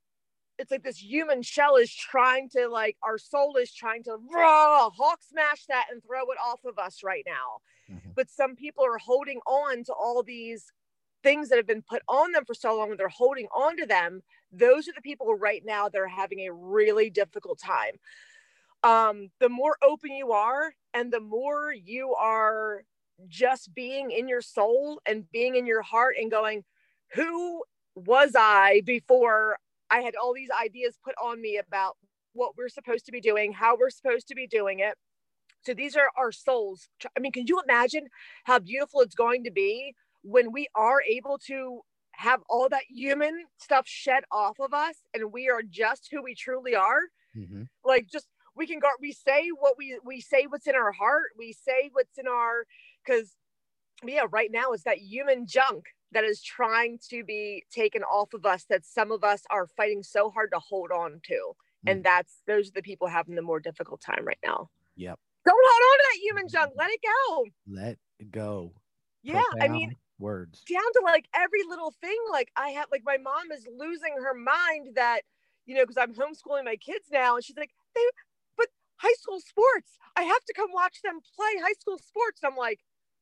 it's like this human shell is trying to like our soul is trying to raw hawk smash that and throw it off of us right now. Mhm. But some people are holding on to all these things that have been put on them for so long and they're holding on to them. Those are the people right now that are having a really difficult time um, the more open you are and the more you are just being in your soul and being in your heart and going, who was I before I had all these ideas put on me about what we're supposed to be doing, how we're supposed to be doing it. So these are our souls. I mean, can you imagine how beautiful it's going to be when we are able to have all that human stuff shed off of us and we are just who we truly are? Mhm. like just we can go we say what we we say what's in our heart we say what's in our because yeah right now it's that human junk that is trying to be taken off of us that some of us are fighting so hard to hold on to hmm. and that's those are the people having the more difficult time right now Yep. don't hold on to that human mm-hmm. junk let it go Let go. yeah i mean words. down to like every little thing. Like I have, like my mom is losing her mind that, you know, because I'm homeschooling my kids now, and she's like, they, but high school sports, I have to come watch them play high school sports. And I'm like,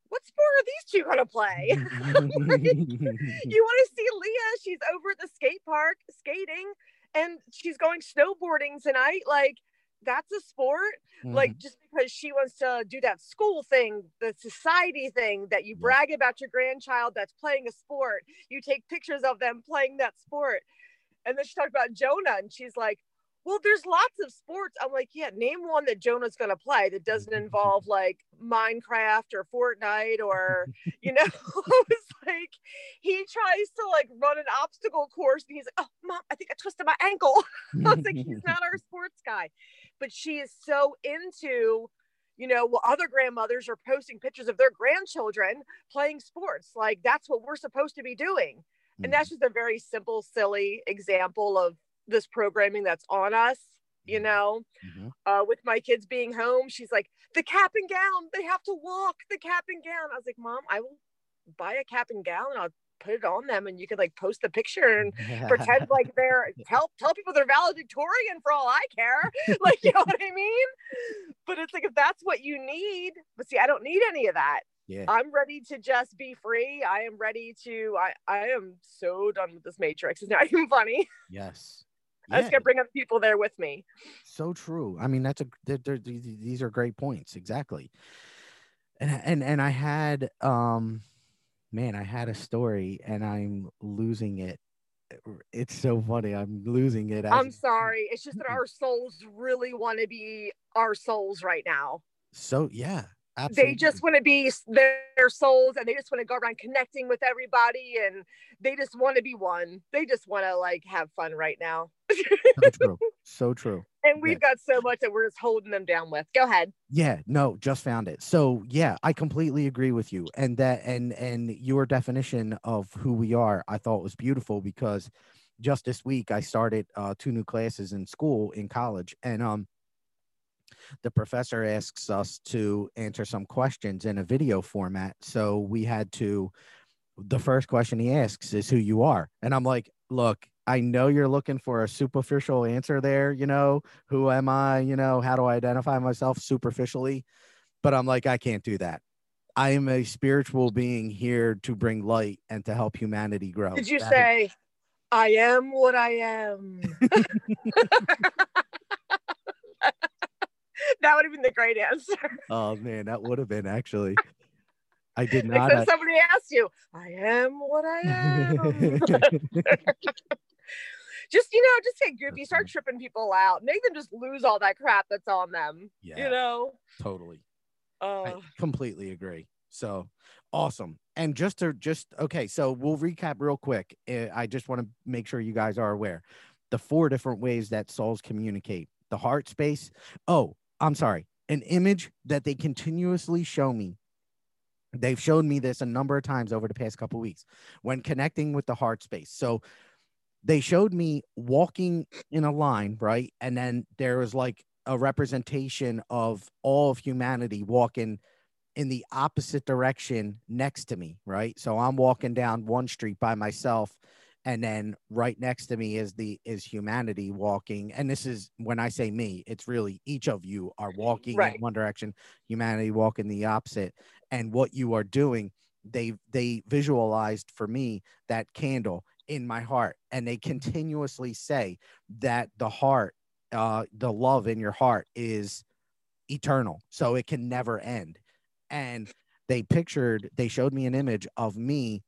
what sport are these two gonna play? you want to see Leah? She's over at the skate park skating, and she's going snowboarding tonight. Like that's a sport. Mm-hmm. Like just because she wants to do that school thing, the society thing that you brag about your grandchild that's playing a sport, you take pictures of them playing that sport. And then she talked about Jonah, and she's like, well, there's lots of sports. I'm like, yeah, name one that Jonah's going to play that doesn't involve like Minecraft or Fortnite or, you know, it's like he tries to like run an obstacle course and he's like, oh, mom, I think I twisted my ankle. I was like, he's not our sports guy. But she is so into, you know, well, other grandmothers are posting pictures of their grandchildren playing sports. Like that's what we're supposed to be doing. And that's mm. just a very simple, silly example of this programming that's on us you know mm-hmm. uh, with my kids being home she's like the cap and gown they have to walk the cap and gown i was like mom i will buy a cap and gown and i'll put it on them and you could like post the picture and pretend like they're tell tell people they're valedictorian for all I care. like you know what I mean? But it's like if that's what you need, but see, I don't need any of that. Yeah. I'm ready to just be free. I am ready to I I am so done with this matrix. It's not even funny. Yes. Yeah. I just gotta bring other people there with me. So true. I mean, that's a they're, they're, these are great points. Exactly. And and and I had um, man, I had a story and I'm losing it. It's so funny. I'm losing it. I'm sorry. It's just that our souls really want to be our souls right now. So yeah, Absolutely. They just want to be their souls and they just want to go around connecting with everybody and they just want to be one. They just want to like have fun right now. so true. So true. And we've yeah. got so much that we're just holding them down with. Go ahead. Yeah, no, just found it. So yeah, I completely agree with you. And that and and your definition of who we are, I thought was beautiful because just this week I started uh, two new classes in school in college. And um the professor asks us to answer some questions in a video format. So we had to, the first question he asks is who you are. And I'm like, look, I know you're looking for a superficial answer there. You know, who am I? You know, how do I identify myself superficially? But I'm like, I can't do that. I am a spiritual being here to bring light and to help humanity grow. Did you that say, is- I am what I am? that would have been the great answer. Oh man, that would have been actually. I did not. Like somebody asked you, I am what I am. just you know, just get goofy, start tripping people out, make them just lose all that crap that's on them. Yeah, you know, totally. Uh, I completely agree. So awesome. And just to just okay, so we'll recap real quick. Eh, I just want to make sure you guys are aware the four different ways that souls communicate. The heart space. Oh, I'm sorry, an image that they continuously show me. They've shown me this a number of times over the past couple weeks when connecting with the heart space. So they showed me walking in a line, right? And then there was like a representation of all of humanity walking in the opposite direction next to me, right? So I'm walking down one street by myself and then right next to me is the is humanity walking and this is when i say me it's really each of you are walking right. in one direction humanity walking the opposite and what you are doing they they visualized for me that candle in my heart and they continuously say that the heart uh the love in your heart is eternal so it can never end and they pictured they showed me an image of me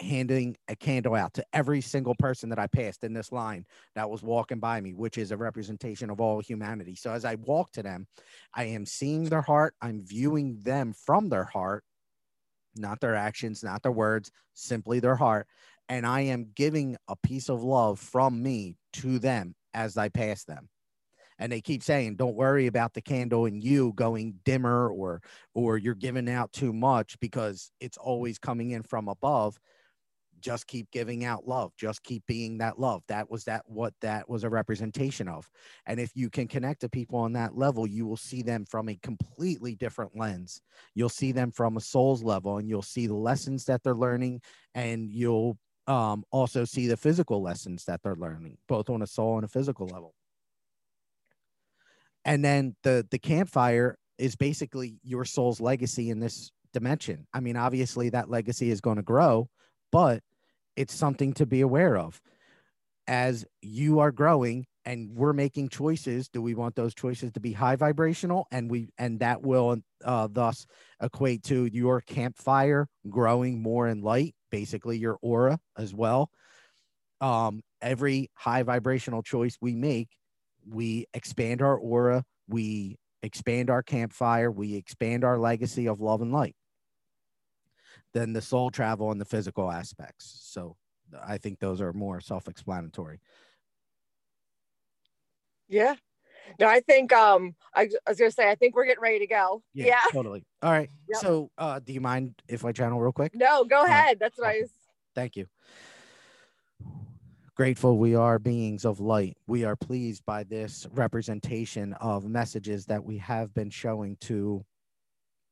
handing a candle out to every single person that I passed in this line that was walking by me, which is a representation of all humanity. So as I walk to them, I am seeing their heart, I'm viewing them from their heart, not their actions, not their words, simply their heart. And I am giving a piece of love from me to them as I pass them and they keep saying don't worry about the candle and you going dimmer or or you're giving out too much because it's always coming in from above just keep giving out love just keep being that love. That was that what that was a representation of. And if you can connect to people on that level you will see them from a completely different lens. You'll see them from a soul's level and you'll see the lessons that they're learning and you'll um, also see the physical lessons that they're learning both on a soul and a physical level. And then the the campfire is basically your soul's legacy in this dimension. I mean, obviously that legacy is going to grow, but it's something to be aware of. As you are growing and we're making choices, do we want those choices to be high vibrational and we and that will uh, thus equate to your campfire growing more in light, basically your aura as well. Um, every high vibrational choice we make, we expand our aura, we expand our campfire, we expand our legacy of love and light than the soul travel and the physical aspects. So I think those are more self-explanatory. Yeah. No, I think um I, I, was gonna say I think we're getting ready to go. Yeah, yeah. totally. All right. Yep. So uh do you mind if I channel real quick? No, go ahead. That's what I was thank you. Grateful we are beings of light. We are pleased by this representation of messages that we have been showing to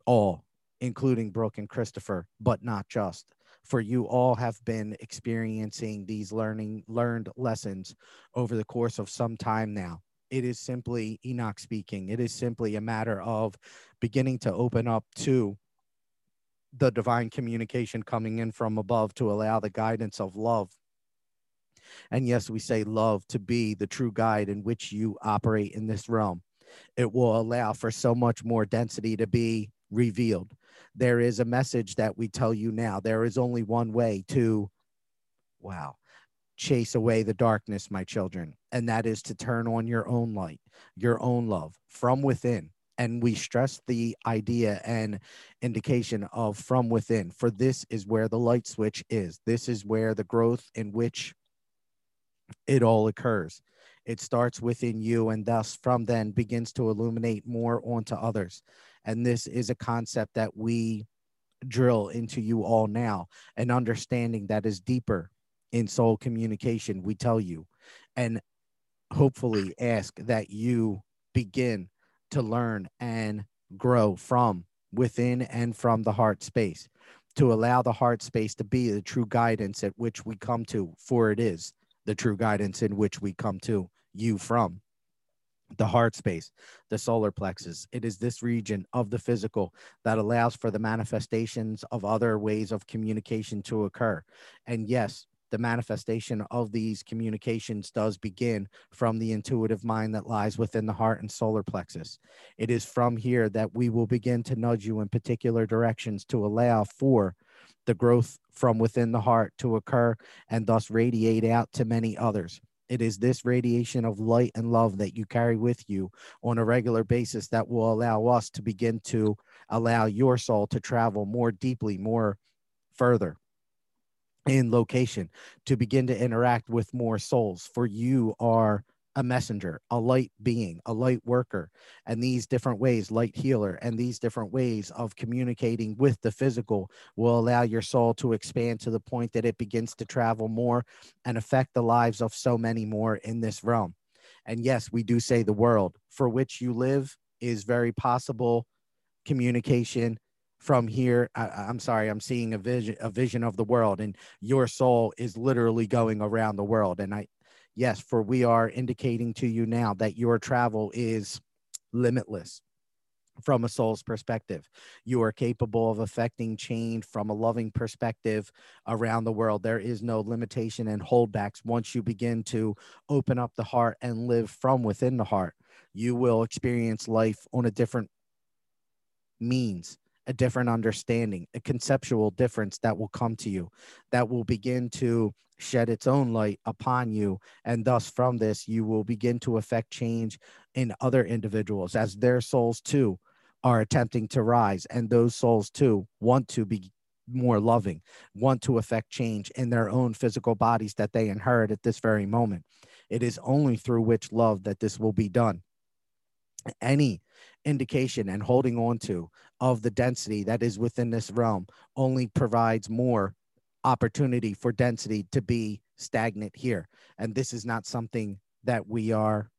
all including Brooke and Christopher, but not just. For you all have been experiencing these learning learned lessons over the course of some time now. It is simply Enoch speaking. It is simply a matter of beginning to open up to the divine communication coming in from above to allow the guidance of love. And yes, we say love to be the true guide in which you operate in this realm. It will allow for so much more density to be revealed there is a message that we tell you now. There is only one way to, wow, chase away the darkness, my children, and that is to turn on your own light, your own love from within. And we stress the idea and indication of from within, for this is where the light switch is. This is where the growth in which it all occurs. It starts within you and thus from then begins to illuminate more onto others. And this is a concept that we drill into you all now, an understanding that is deeper in soul communication, we tell you, and hopefully ask that you begin to learn and grow from within and from the heart space to allow the heart space to be the true guidance at which we come to, for it is the true guidance in which we come to you from the heart space, the solar plexus. It is this region of the physical that allows for the manifestations of other ways of communication to occur. And yes, the manifestation of these communications does begin from the intuitive mind that lies within the heart and solar plexus. It is from here that we will begin to nudge you in particular directions to allow for the growth from within the heart to occur and thus radiate out to many others. It is this radiation of light and love that you carry with you on a regular basis that will allow us to begin to allow your soul to travel more deeply, more further in location, to begin to interact with more souls. For you are a messenger, a light being, a light worker, and these different ways, light healer, and these different ways of communicating with the physical will allow your soul to expand to the point that it begins to travel more and affect the lives of so many more in this realm. And yes, we do say the world for which you live is very possible communication from here I, am sorry i'm seeing a vision a vision of the world and your soul is literally going around the world and i yes, for we are indicating to you now that your travel is limitless from a soul's perspective. You are capable of affecting change from a loving perspective around the world. There is no limitation and holdbacks once you begin to open up the heart and live from within the heart. You will experience life on a different means a different understanding, a conceptual difference that will come to you, that will begin to shed its own light upon you. And thus, from this, you will begin to affect change in other individuals as their souls too are attempting to rise. And those souls too want to be more loving, want to affect change in their own physical bodies that they inherit at this very moment. It is only through which love that this will be done. Any indication and holding on to of the density that is within this realm only provides more opportunity for density to be stagnant here. And this is not something that we are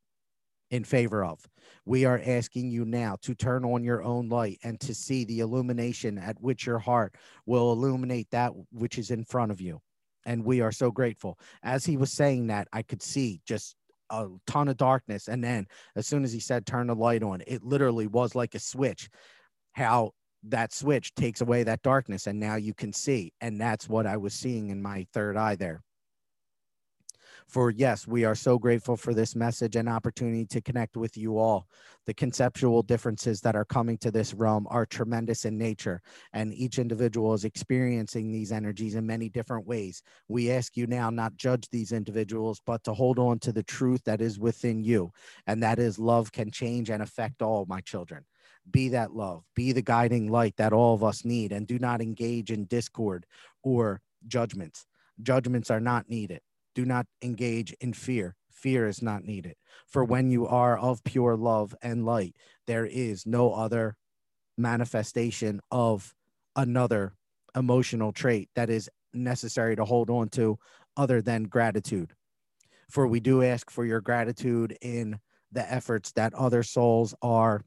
in favor of. We are asking you now to turn on your own light and to see the illumination at which your heart will illuminate that which is in front of you. And we are so grateful. As he was saying that, I could see just a ton of darkness. And then as soon as he said, turn the light on, it literally was like a switch how that switch takes away that darkness and now you can see and that's what i was seeing in my third eye there for yes, we are so grateful for this message and opportunity to connect with you all. The conceptual differences that are coming to this realm are tremendous in nature, and each individual is experiencing these energies in many different ways. We ask you now not judge these individuals, but to hold on to the truth that is within you, and that is love can change and affect all my children be that love, be the guiding light that all of us need, and do not engage in discord or judgments. Judgments are not needed do not engage in fear. Fear is not needed. For when you are of pure love and light, there is no other manifestation of another emotional trait that is necessary to hold on to other than gratitude. For we do ask for your gratitude in the efforts that other souls are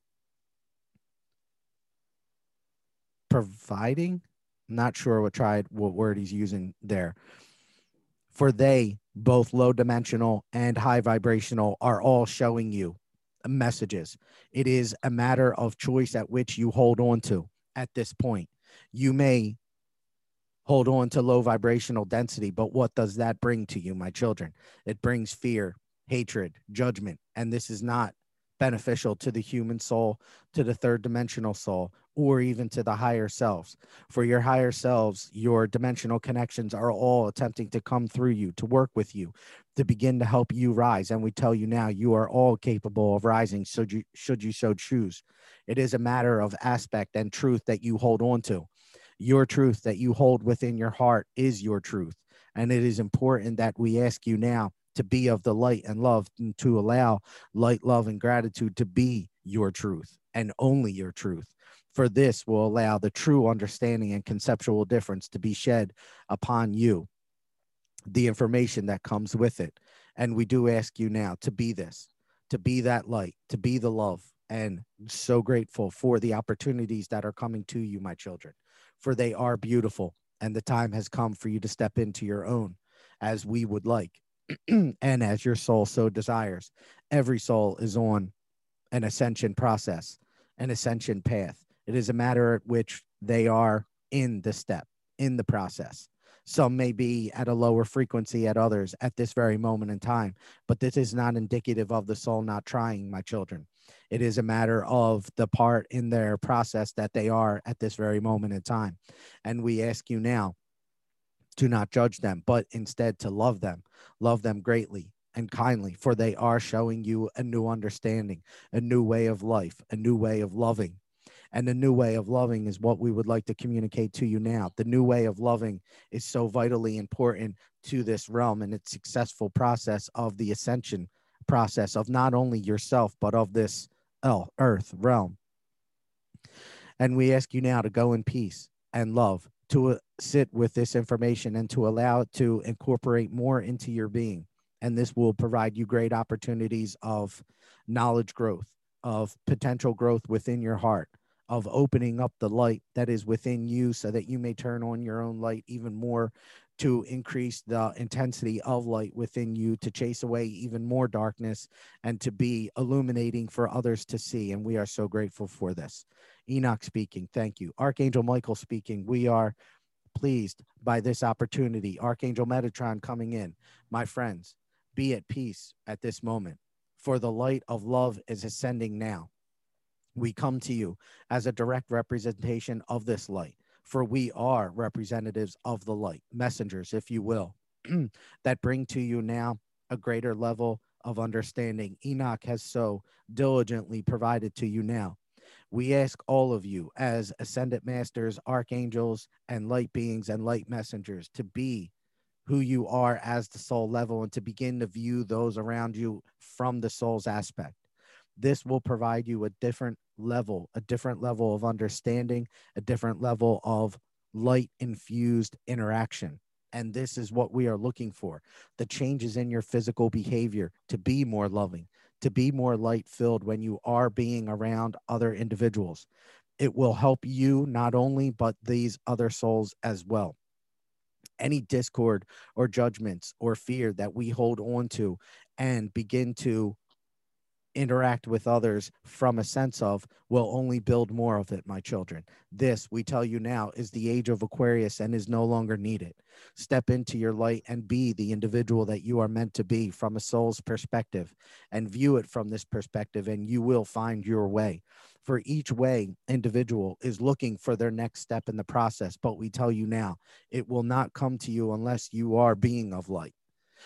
providing. not sure what tried what word he's using there. For they both low dimensional and high vibrational, are all showing you messages. It is a matter of choice at which you hold on to at this point. You may hold on to low vibrational density, but what does that bring to you, my children? It brings fear, hatred, judgment. And this is not beneficial to the human soul, to the third dimensional soul, or even to the higher selves. For your higher selves, your dimensional connections are all attempting to come through you, to work with you, to begin to help you rise. And we tell you now, you are all capable of rising should you should you so choose. It is a matter of aspect and truth that you hold on to. Your truth that you hold within your heart is your truth. And it is important that we ask you now to be of the light and love and to allow light, love, and gratitude to be your truth and only your truth for this will allow the true understanding and conceptual difference to be shed upon you, the information that comes with it. And we do ask you now to be this, to be that light, to be the love, and so grateful for the opportunities that are coming to you, my children, for they are beautiful. And the time has come for you to step into your own as we would like and as your soul so desires. Every soul is on an ascension process, an ascension path. It is a matter at which they are in the step, in the process. Some may be at a lower frequency at others at this very moment in time, but this is not indicative of the soul not trying, my children. It is a matter of the part in their process that they are at this very moment in time. And we ask you now to not judge them, but instead to love them, love them greatly and kindly, for they are showing you a new understanding, a new way of life, a new way of loving, and the new way of loving is what we would like to communicate to you now. The new way of loving is so vitally important to this realm and its successful process of the ascension process of not only yourself, but of this earth realm. And we ask you now to go in peace and love, to uh, sit with this information and to allow it to incorporate more into your being. And this will provide you great opportunities of knowledge growth, of potential growth within your heart, of opening up the light that is within you so that you may turn on your own light even more to increase the intensity of light within you to chase away even more darkness and to be illuminating for others to see and we are so grateful for this. Enoch speaking thank you. Archangel michael speaking we are pleased by this opportunity. Archangel metatron coming in. My friends be at peace at this moment for the light of love is ascending now. We come to you as a direct representation of this light, for we are representatives of the light, messengers, if you will, that bring to you now a greater level of understanding. Enoch has so diligently provided to you now. We ask all of you, as ascended masters, archangels, and light beings and light messengers, to be who you are as the soul level and to begin to view those around you from the soul's aspect this will provide you a different level, a different level of understanding, a different level of light infused interaction. And this is what we are looking for the changes in your physical behavior to be more loving, to be more light filled when you are being around other individuals. It will help you not only, but these other souls as well. Any discord or judgments or fear that we hold on to and begin to interact with others from a sense of will only build more of it, my children. This, we tell you now, is the age of Aquarius and is no longer needed. Step into your light and be the individual that you are meant to be from a soul's perspective and view it from this perspective, and you will find your way. For each way, individual is looking for their next step in the process. But we tell you now, it will not come to you unless you are being of light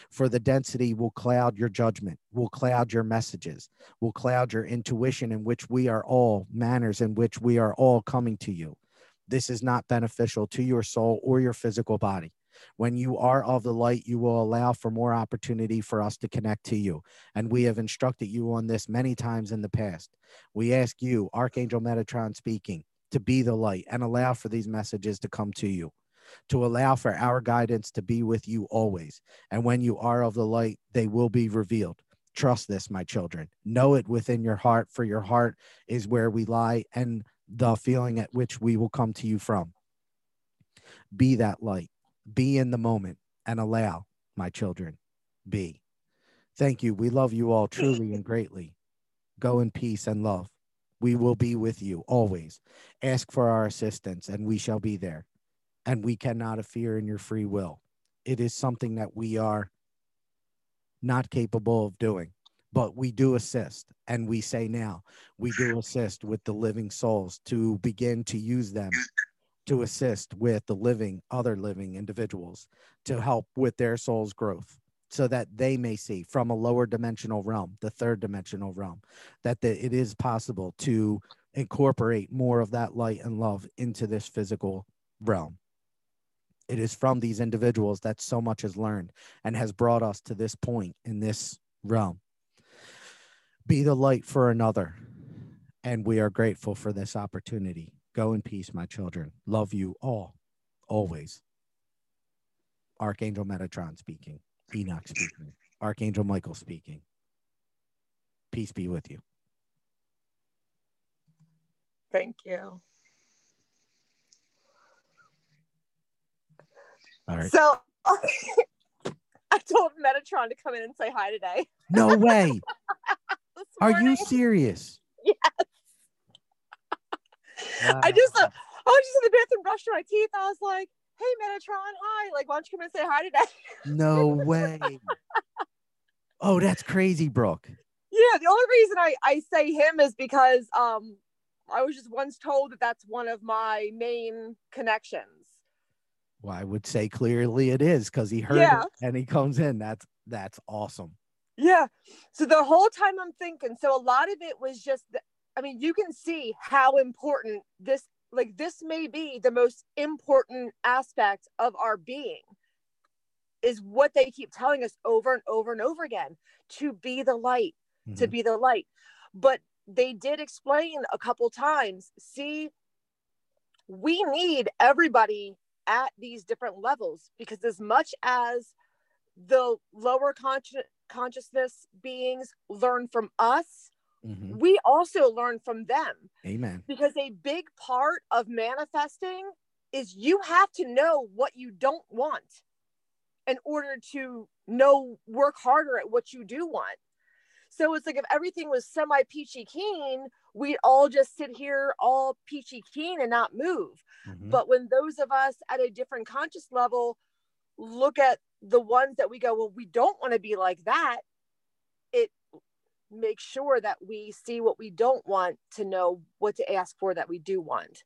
for the density will cloud your judgment, will cloud your messages, will cloud your intuition, in which we are all manners in which we are all coming to you. This is not beneficial to your soul or your physical body. When you are of the light, you will allow for more opportunity for us to connect to you. And we have instructed you on this many times in the past. We ask you, Archangel Metatron speaking, to be the light and allow for these messages to come to you to allow for our guidance to be with you always. And when you are of the light, they will be revealed. Trust this, my children. Know it within your heart, for your heart is where we lie and the feeling at which we will come to you from. Be that light, be in the moment, and allow, my children, be. Thank you. We love you all truly and greatly. Go in peace and love. We will be with you always. Ask for our assistance, and we shall be there and we cannot interfere in your free will. It is something that we are not capable of doing, but we do assist. And we say now, we do assist with the living souls to begin to use them to assist with the living, other living individuals to help with their soul's growth so that they may see from a lower dimensional realm, the third dimensional realm, that the, it is possible to incorporate more of that light and love into this physical realm it is from these individuals that so much is learned and has brought us to this point in this realm. Be the light for another. And we are grateful for this opportunity. Go in peace, my children. Love you all, always. Archangel Metatron speaking. Enoch speaking. Archangel Michael speaking. Peace be with you. Thank you. All right. So I told Metatron to come in and say hi today. No way. Are you serious? Yes. I just, uh, I was just in the bathroom brushing my teeth. I was like, hey, Metatron, hi. Like, why don't you come and say hi today? No way. oh, that's crazy, Brooke. Yeah, the only reason I, I say him is because um I was just once told that that's one of my main connections. Well, I would say clearly it is because he heard Yeah. it and he comes in. That's that's awesome. Yeah. So the whole time I'm thinking, so a lot of it was just, the, I mean, you can see how important this, like, this may be the most important aspect of our being, is what they keep telling us over and over and over again to be the light, to Mhm. be the light. But they did explain a couple times see, we need everybody at these different levels because as much as the lower conscious consciousness beings learn from us Mhm. we also learn from them Amen. because a big part of manifesting is you have to know what you don't want in order to know work harder at what you do want so it's like if everything was semi peachy keen we'd all just sit here all peachy keen and not move Mhm. but when those of us at a different conscious level look at the ones that we go, well, we don't want to be like that, it makes sure that we see what we don't want to know what to ask for that we do want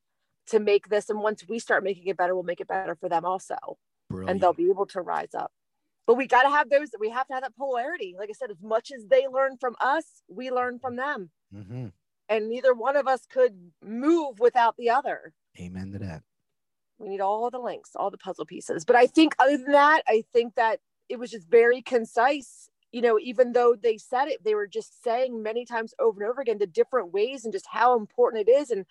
to make this. And once we start making it better, we'll make it better for them also. Brilliant. And they'll be able to rise up. But we got to have those, we have to have that polarity. Like I said, as much as they learn from us, we learn from them. Mhm. And neither one of us could move without the other. Amen to that. we need all the links all the puzzle pieces but i think other than that i think that it was just very concise you know even though they said it they were just saying many times over and over again the different ways and just how important it is and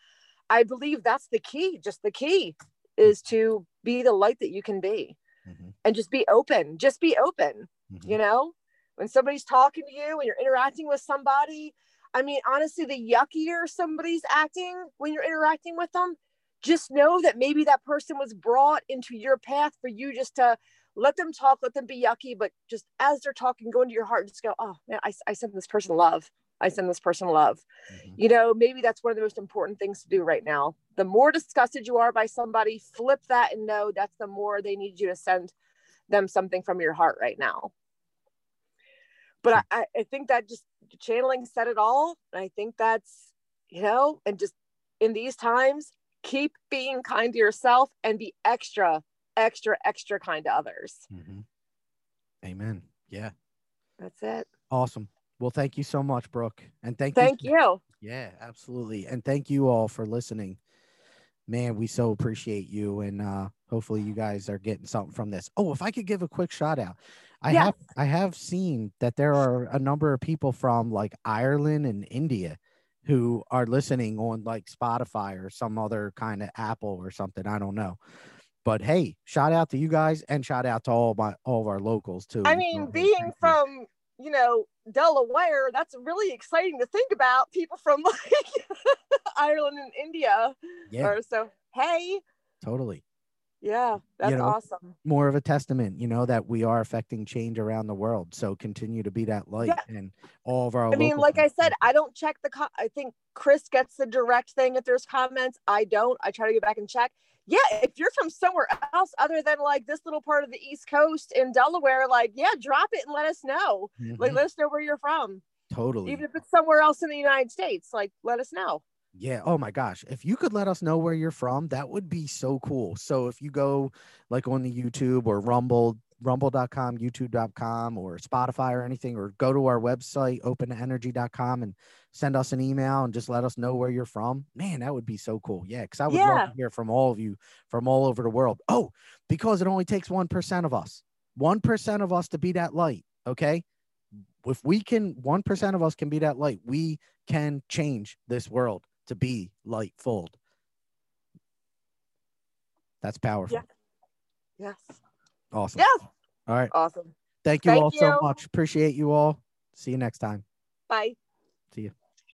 i believe that's the key just the key is to be the light that you can be Mhm. and just be open just be open Mhm. you know when somebody's talking to you and you're interacting with somebody i mean honestly the yuckier somebody's acting when you're interacting with them just know that maybe that person was brought into your path for you just to let them talk let them be yucky but just as they're talking go into your heart and just go oh man i, I sent this person love I send this person love. Mhm. You know, maybe that's one of the most important things to do right now. The more disgusted you are by somebody, flip that and know that's the more they need you to send them something from your heart right now. But I, I- think that just channeling said it all. And I think that's, you know, and just in these times, keep being kind to yourself and be extra, extra, extra kind to others. Mhm. Amen. Yeah. That's it. Awesome. Well, thank you so much, Brooke. And thank you. Thank you. Yeah, absolutely. And thank you all for listening. Man, we so appreciate you. And uh hopefully you guys are getting something from this. Oh, if I could give a quick shout out. I Yes. have I have seen that there are a number of people from like Ireland and India who are listening on like Spotify or some other kind of Apple or something. I don't know. But hey, shout out to you guys and shout out to all my all of our locals too. I mean, being you. from, you know, Delaware, that's really exciting to think about. People from like Ireland and India. yeah, Or so, hey, totally. Yeah, that's know, awesome. more of a testament, you know, that we are affecting change around the world. So continue to be that light Yeah. and all of our. I mean, like I said, I don't check the. I think Chris gets the direct thing if there's comments. I don't. I try to get back and check. Yeah, if you're from somewhere else other than like this little part of the East Coast in Delaware, like yeah, drop it and let us know. Like Mhm, let us know where you're from. totally. Even if it's somewhere else in the United States, like let us know. Yeah. Oh my gosh. If you could let us know where you're from, that would be so cool. So if you go like on the YouTube or Rumble, rumble.com, youtube.com, or Spotify or anything, or go to our website, openenergy.com, and send us an email and just let us know where you're from. Man, that would be so cool. Yeah. Cause I would love Yeah. to hear from all of you from all over the world. Oh, because it only takes 1% of us, 1% of us to be that light. Okay. If we can, 1% of us can be that light, we can change this world to be light full. That's powerful. Yeah. Yes. Awesome. Yes. All right. Awesome. Thank you Thank all so much. Appreciate you all. See you next time. Bye. See you.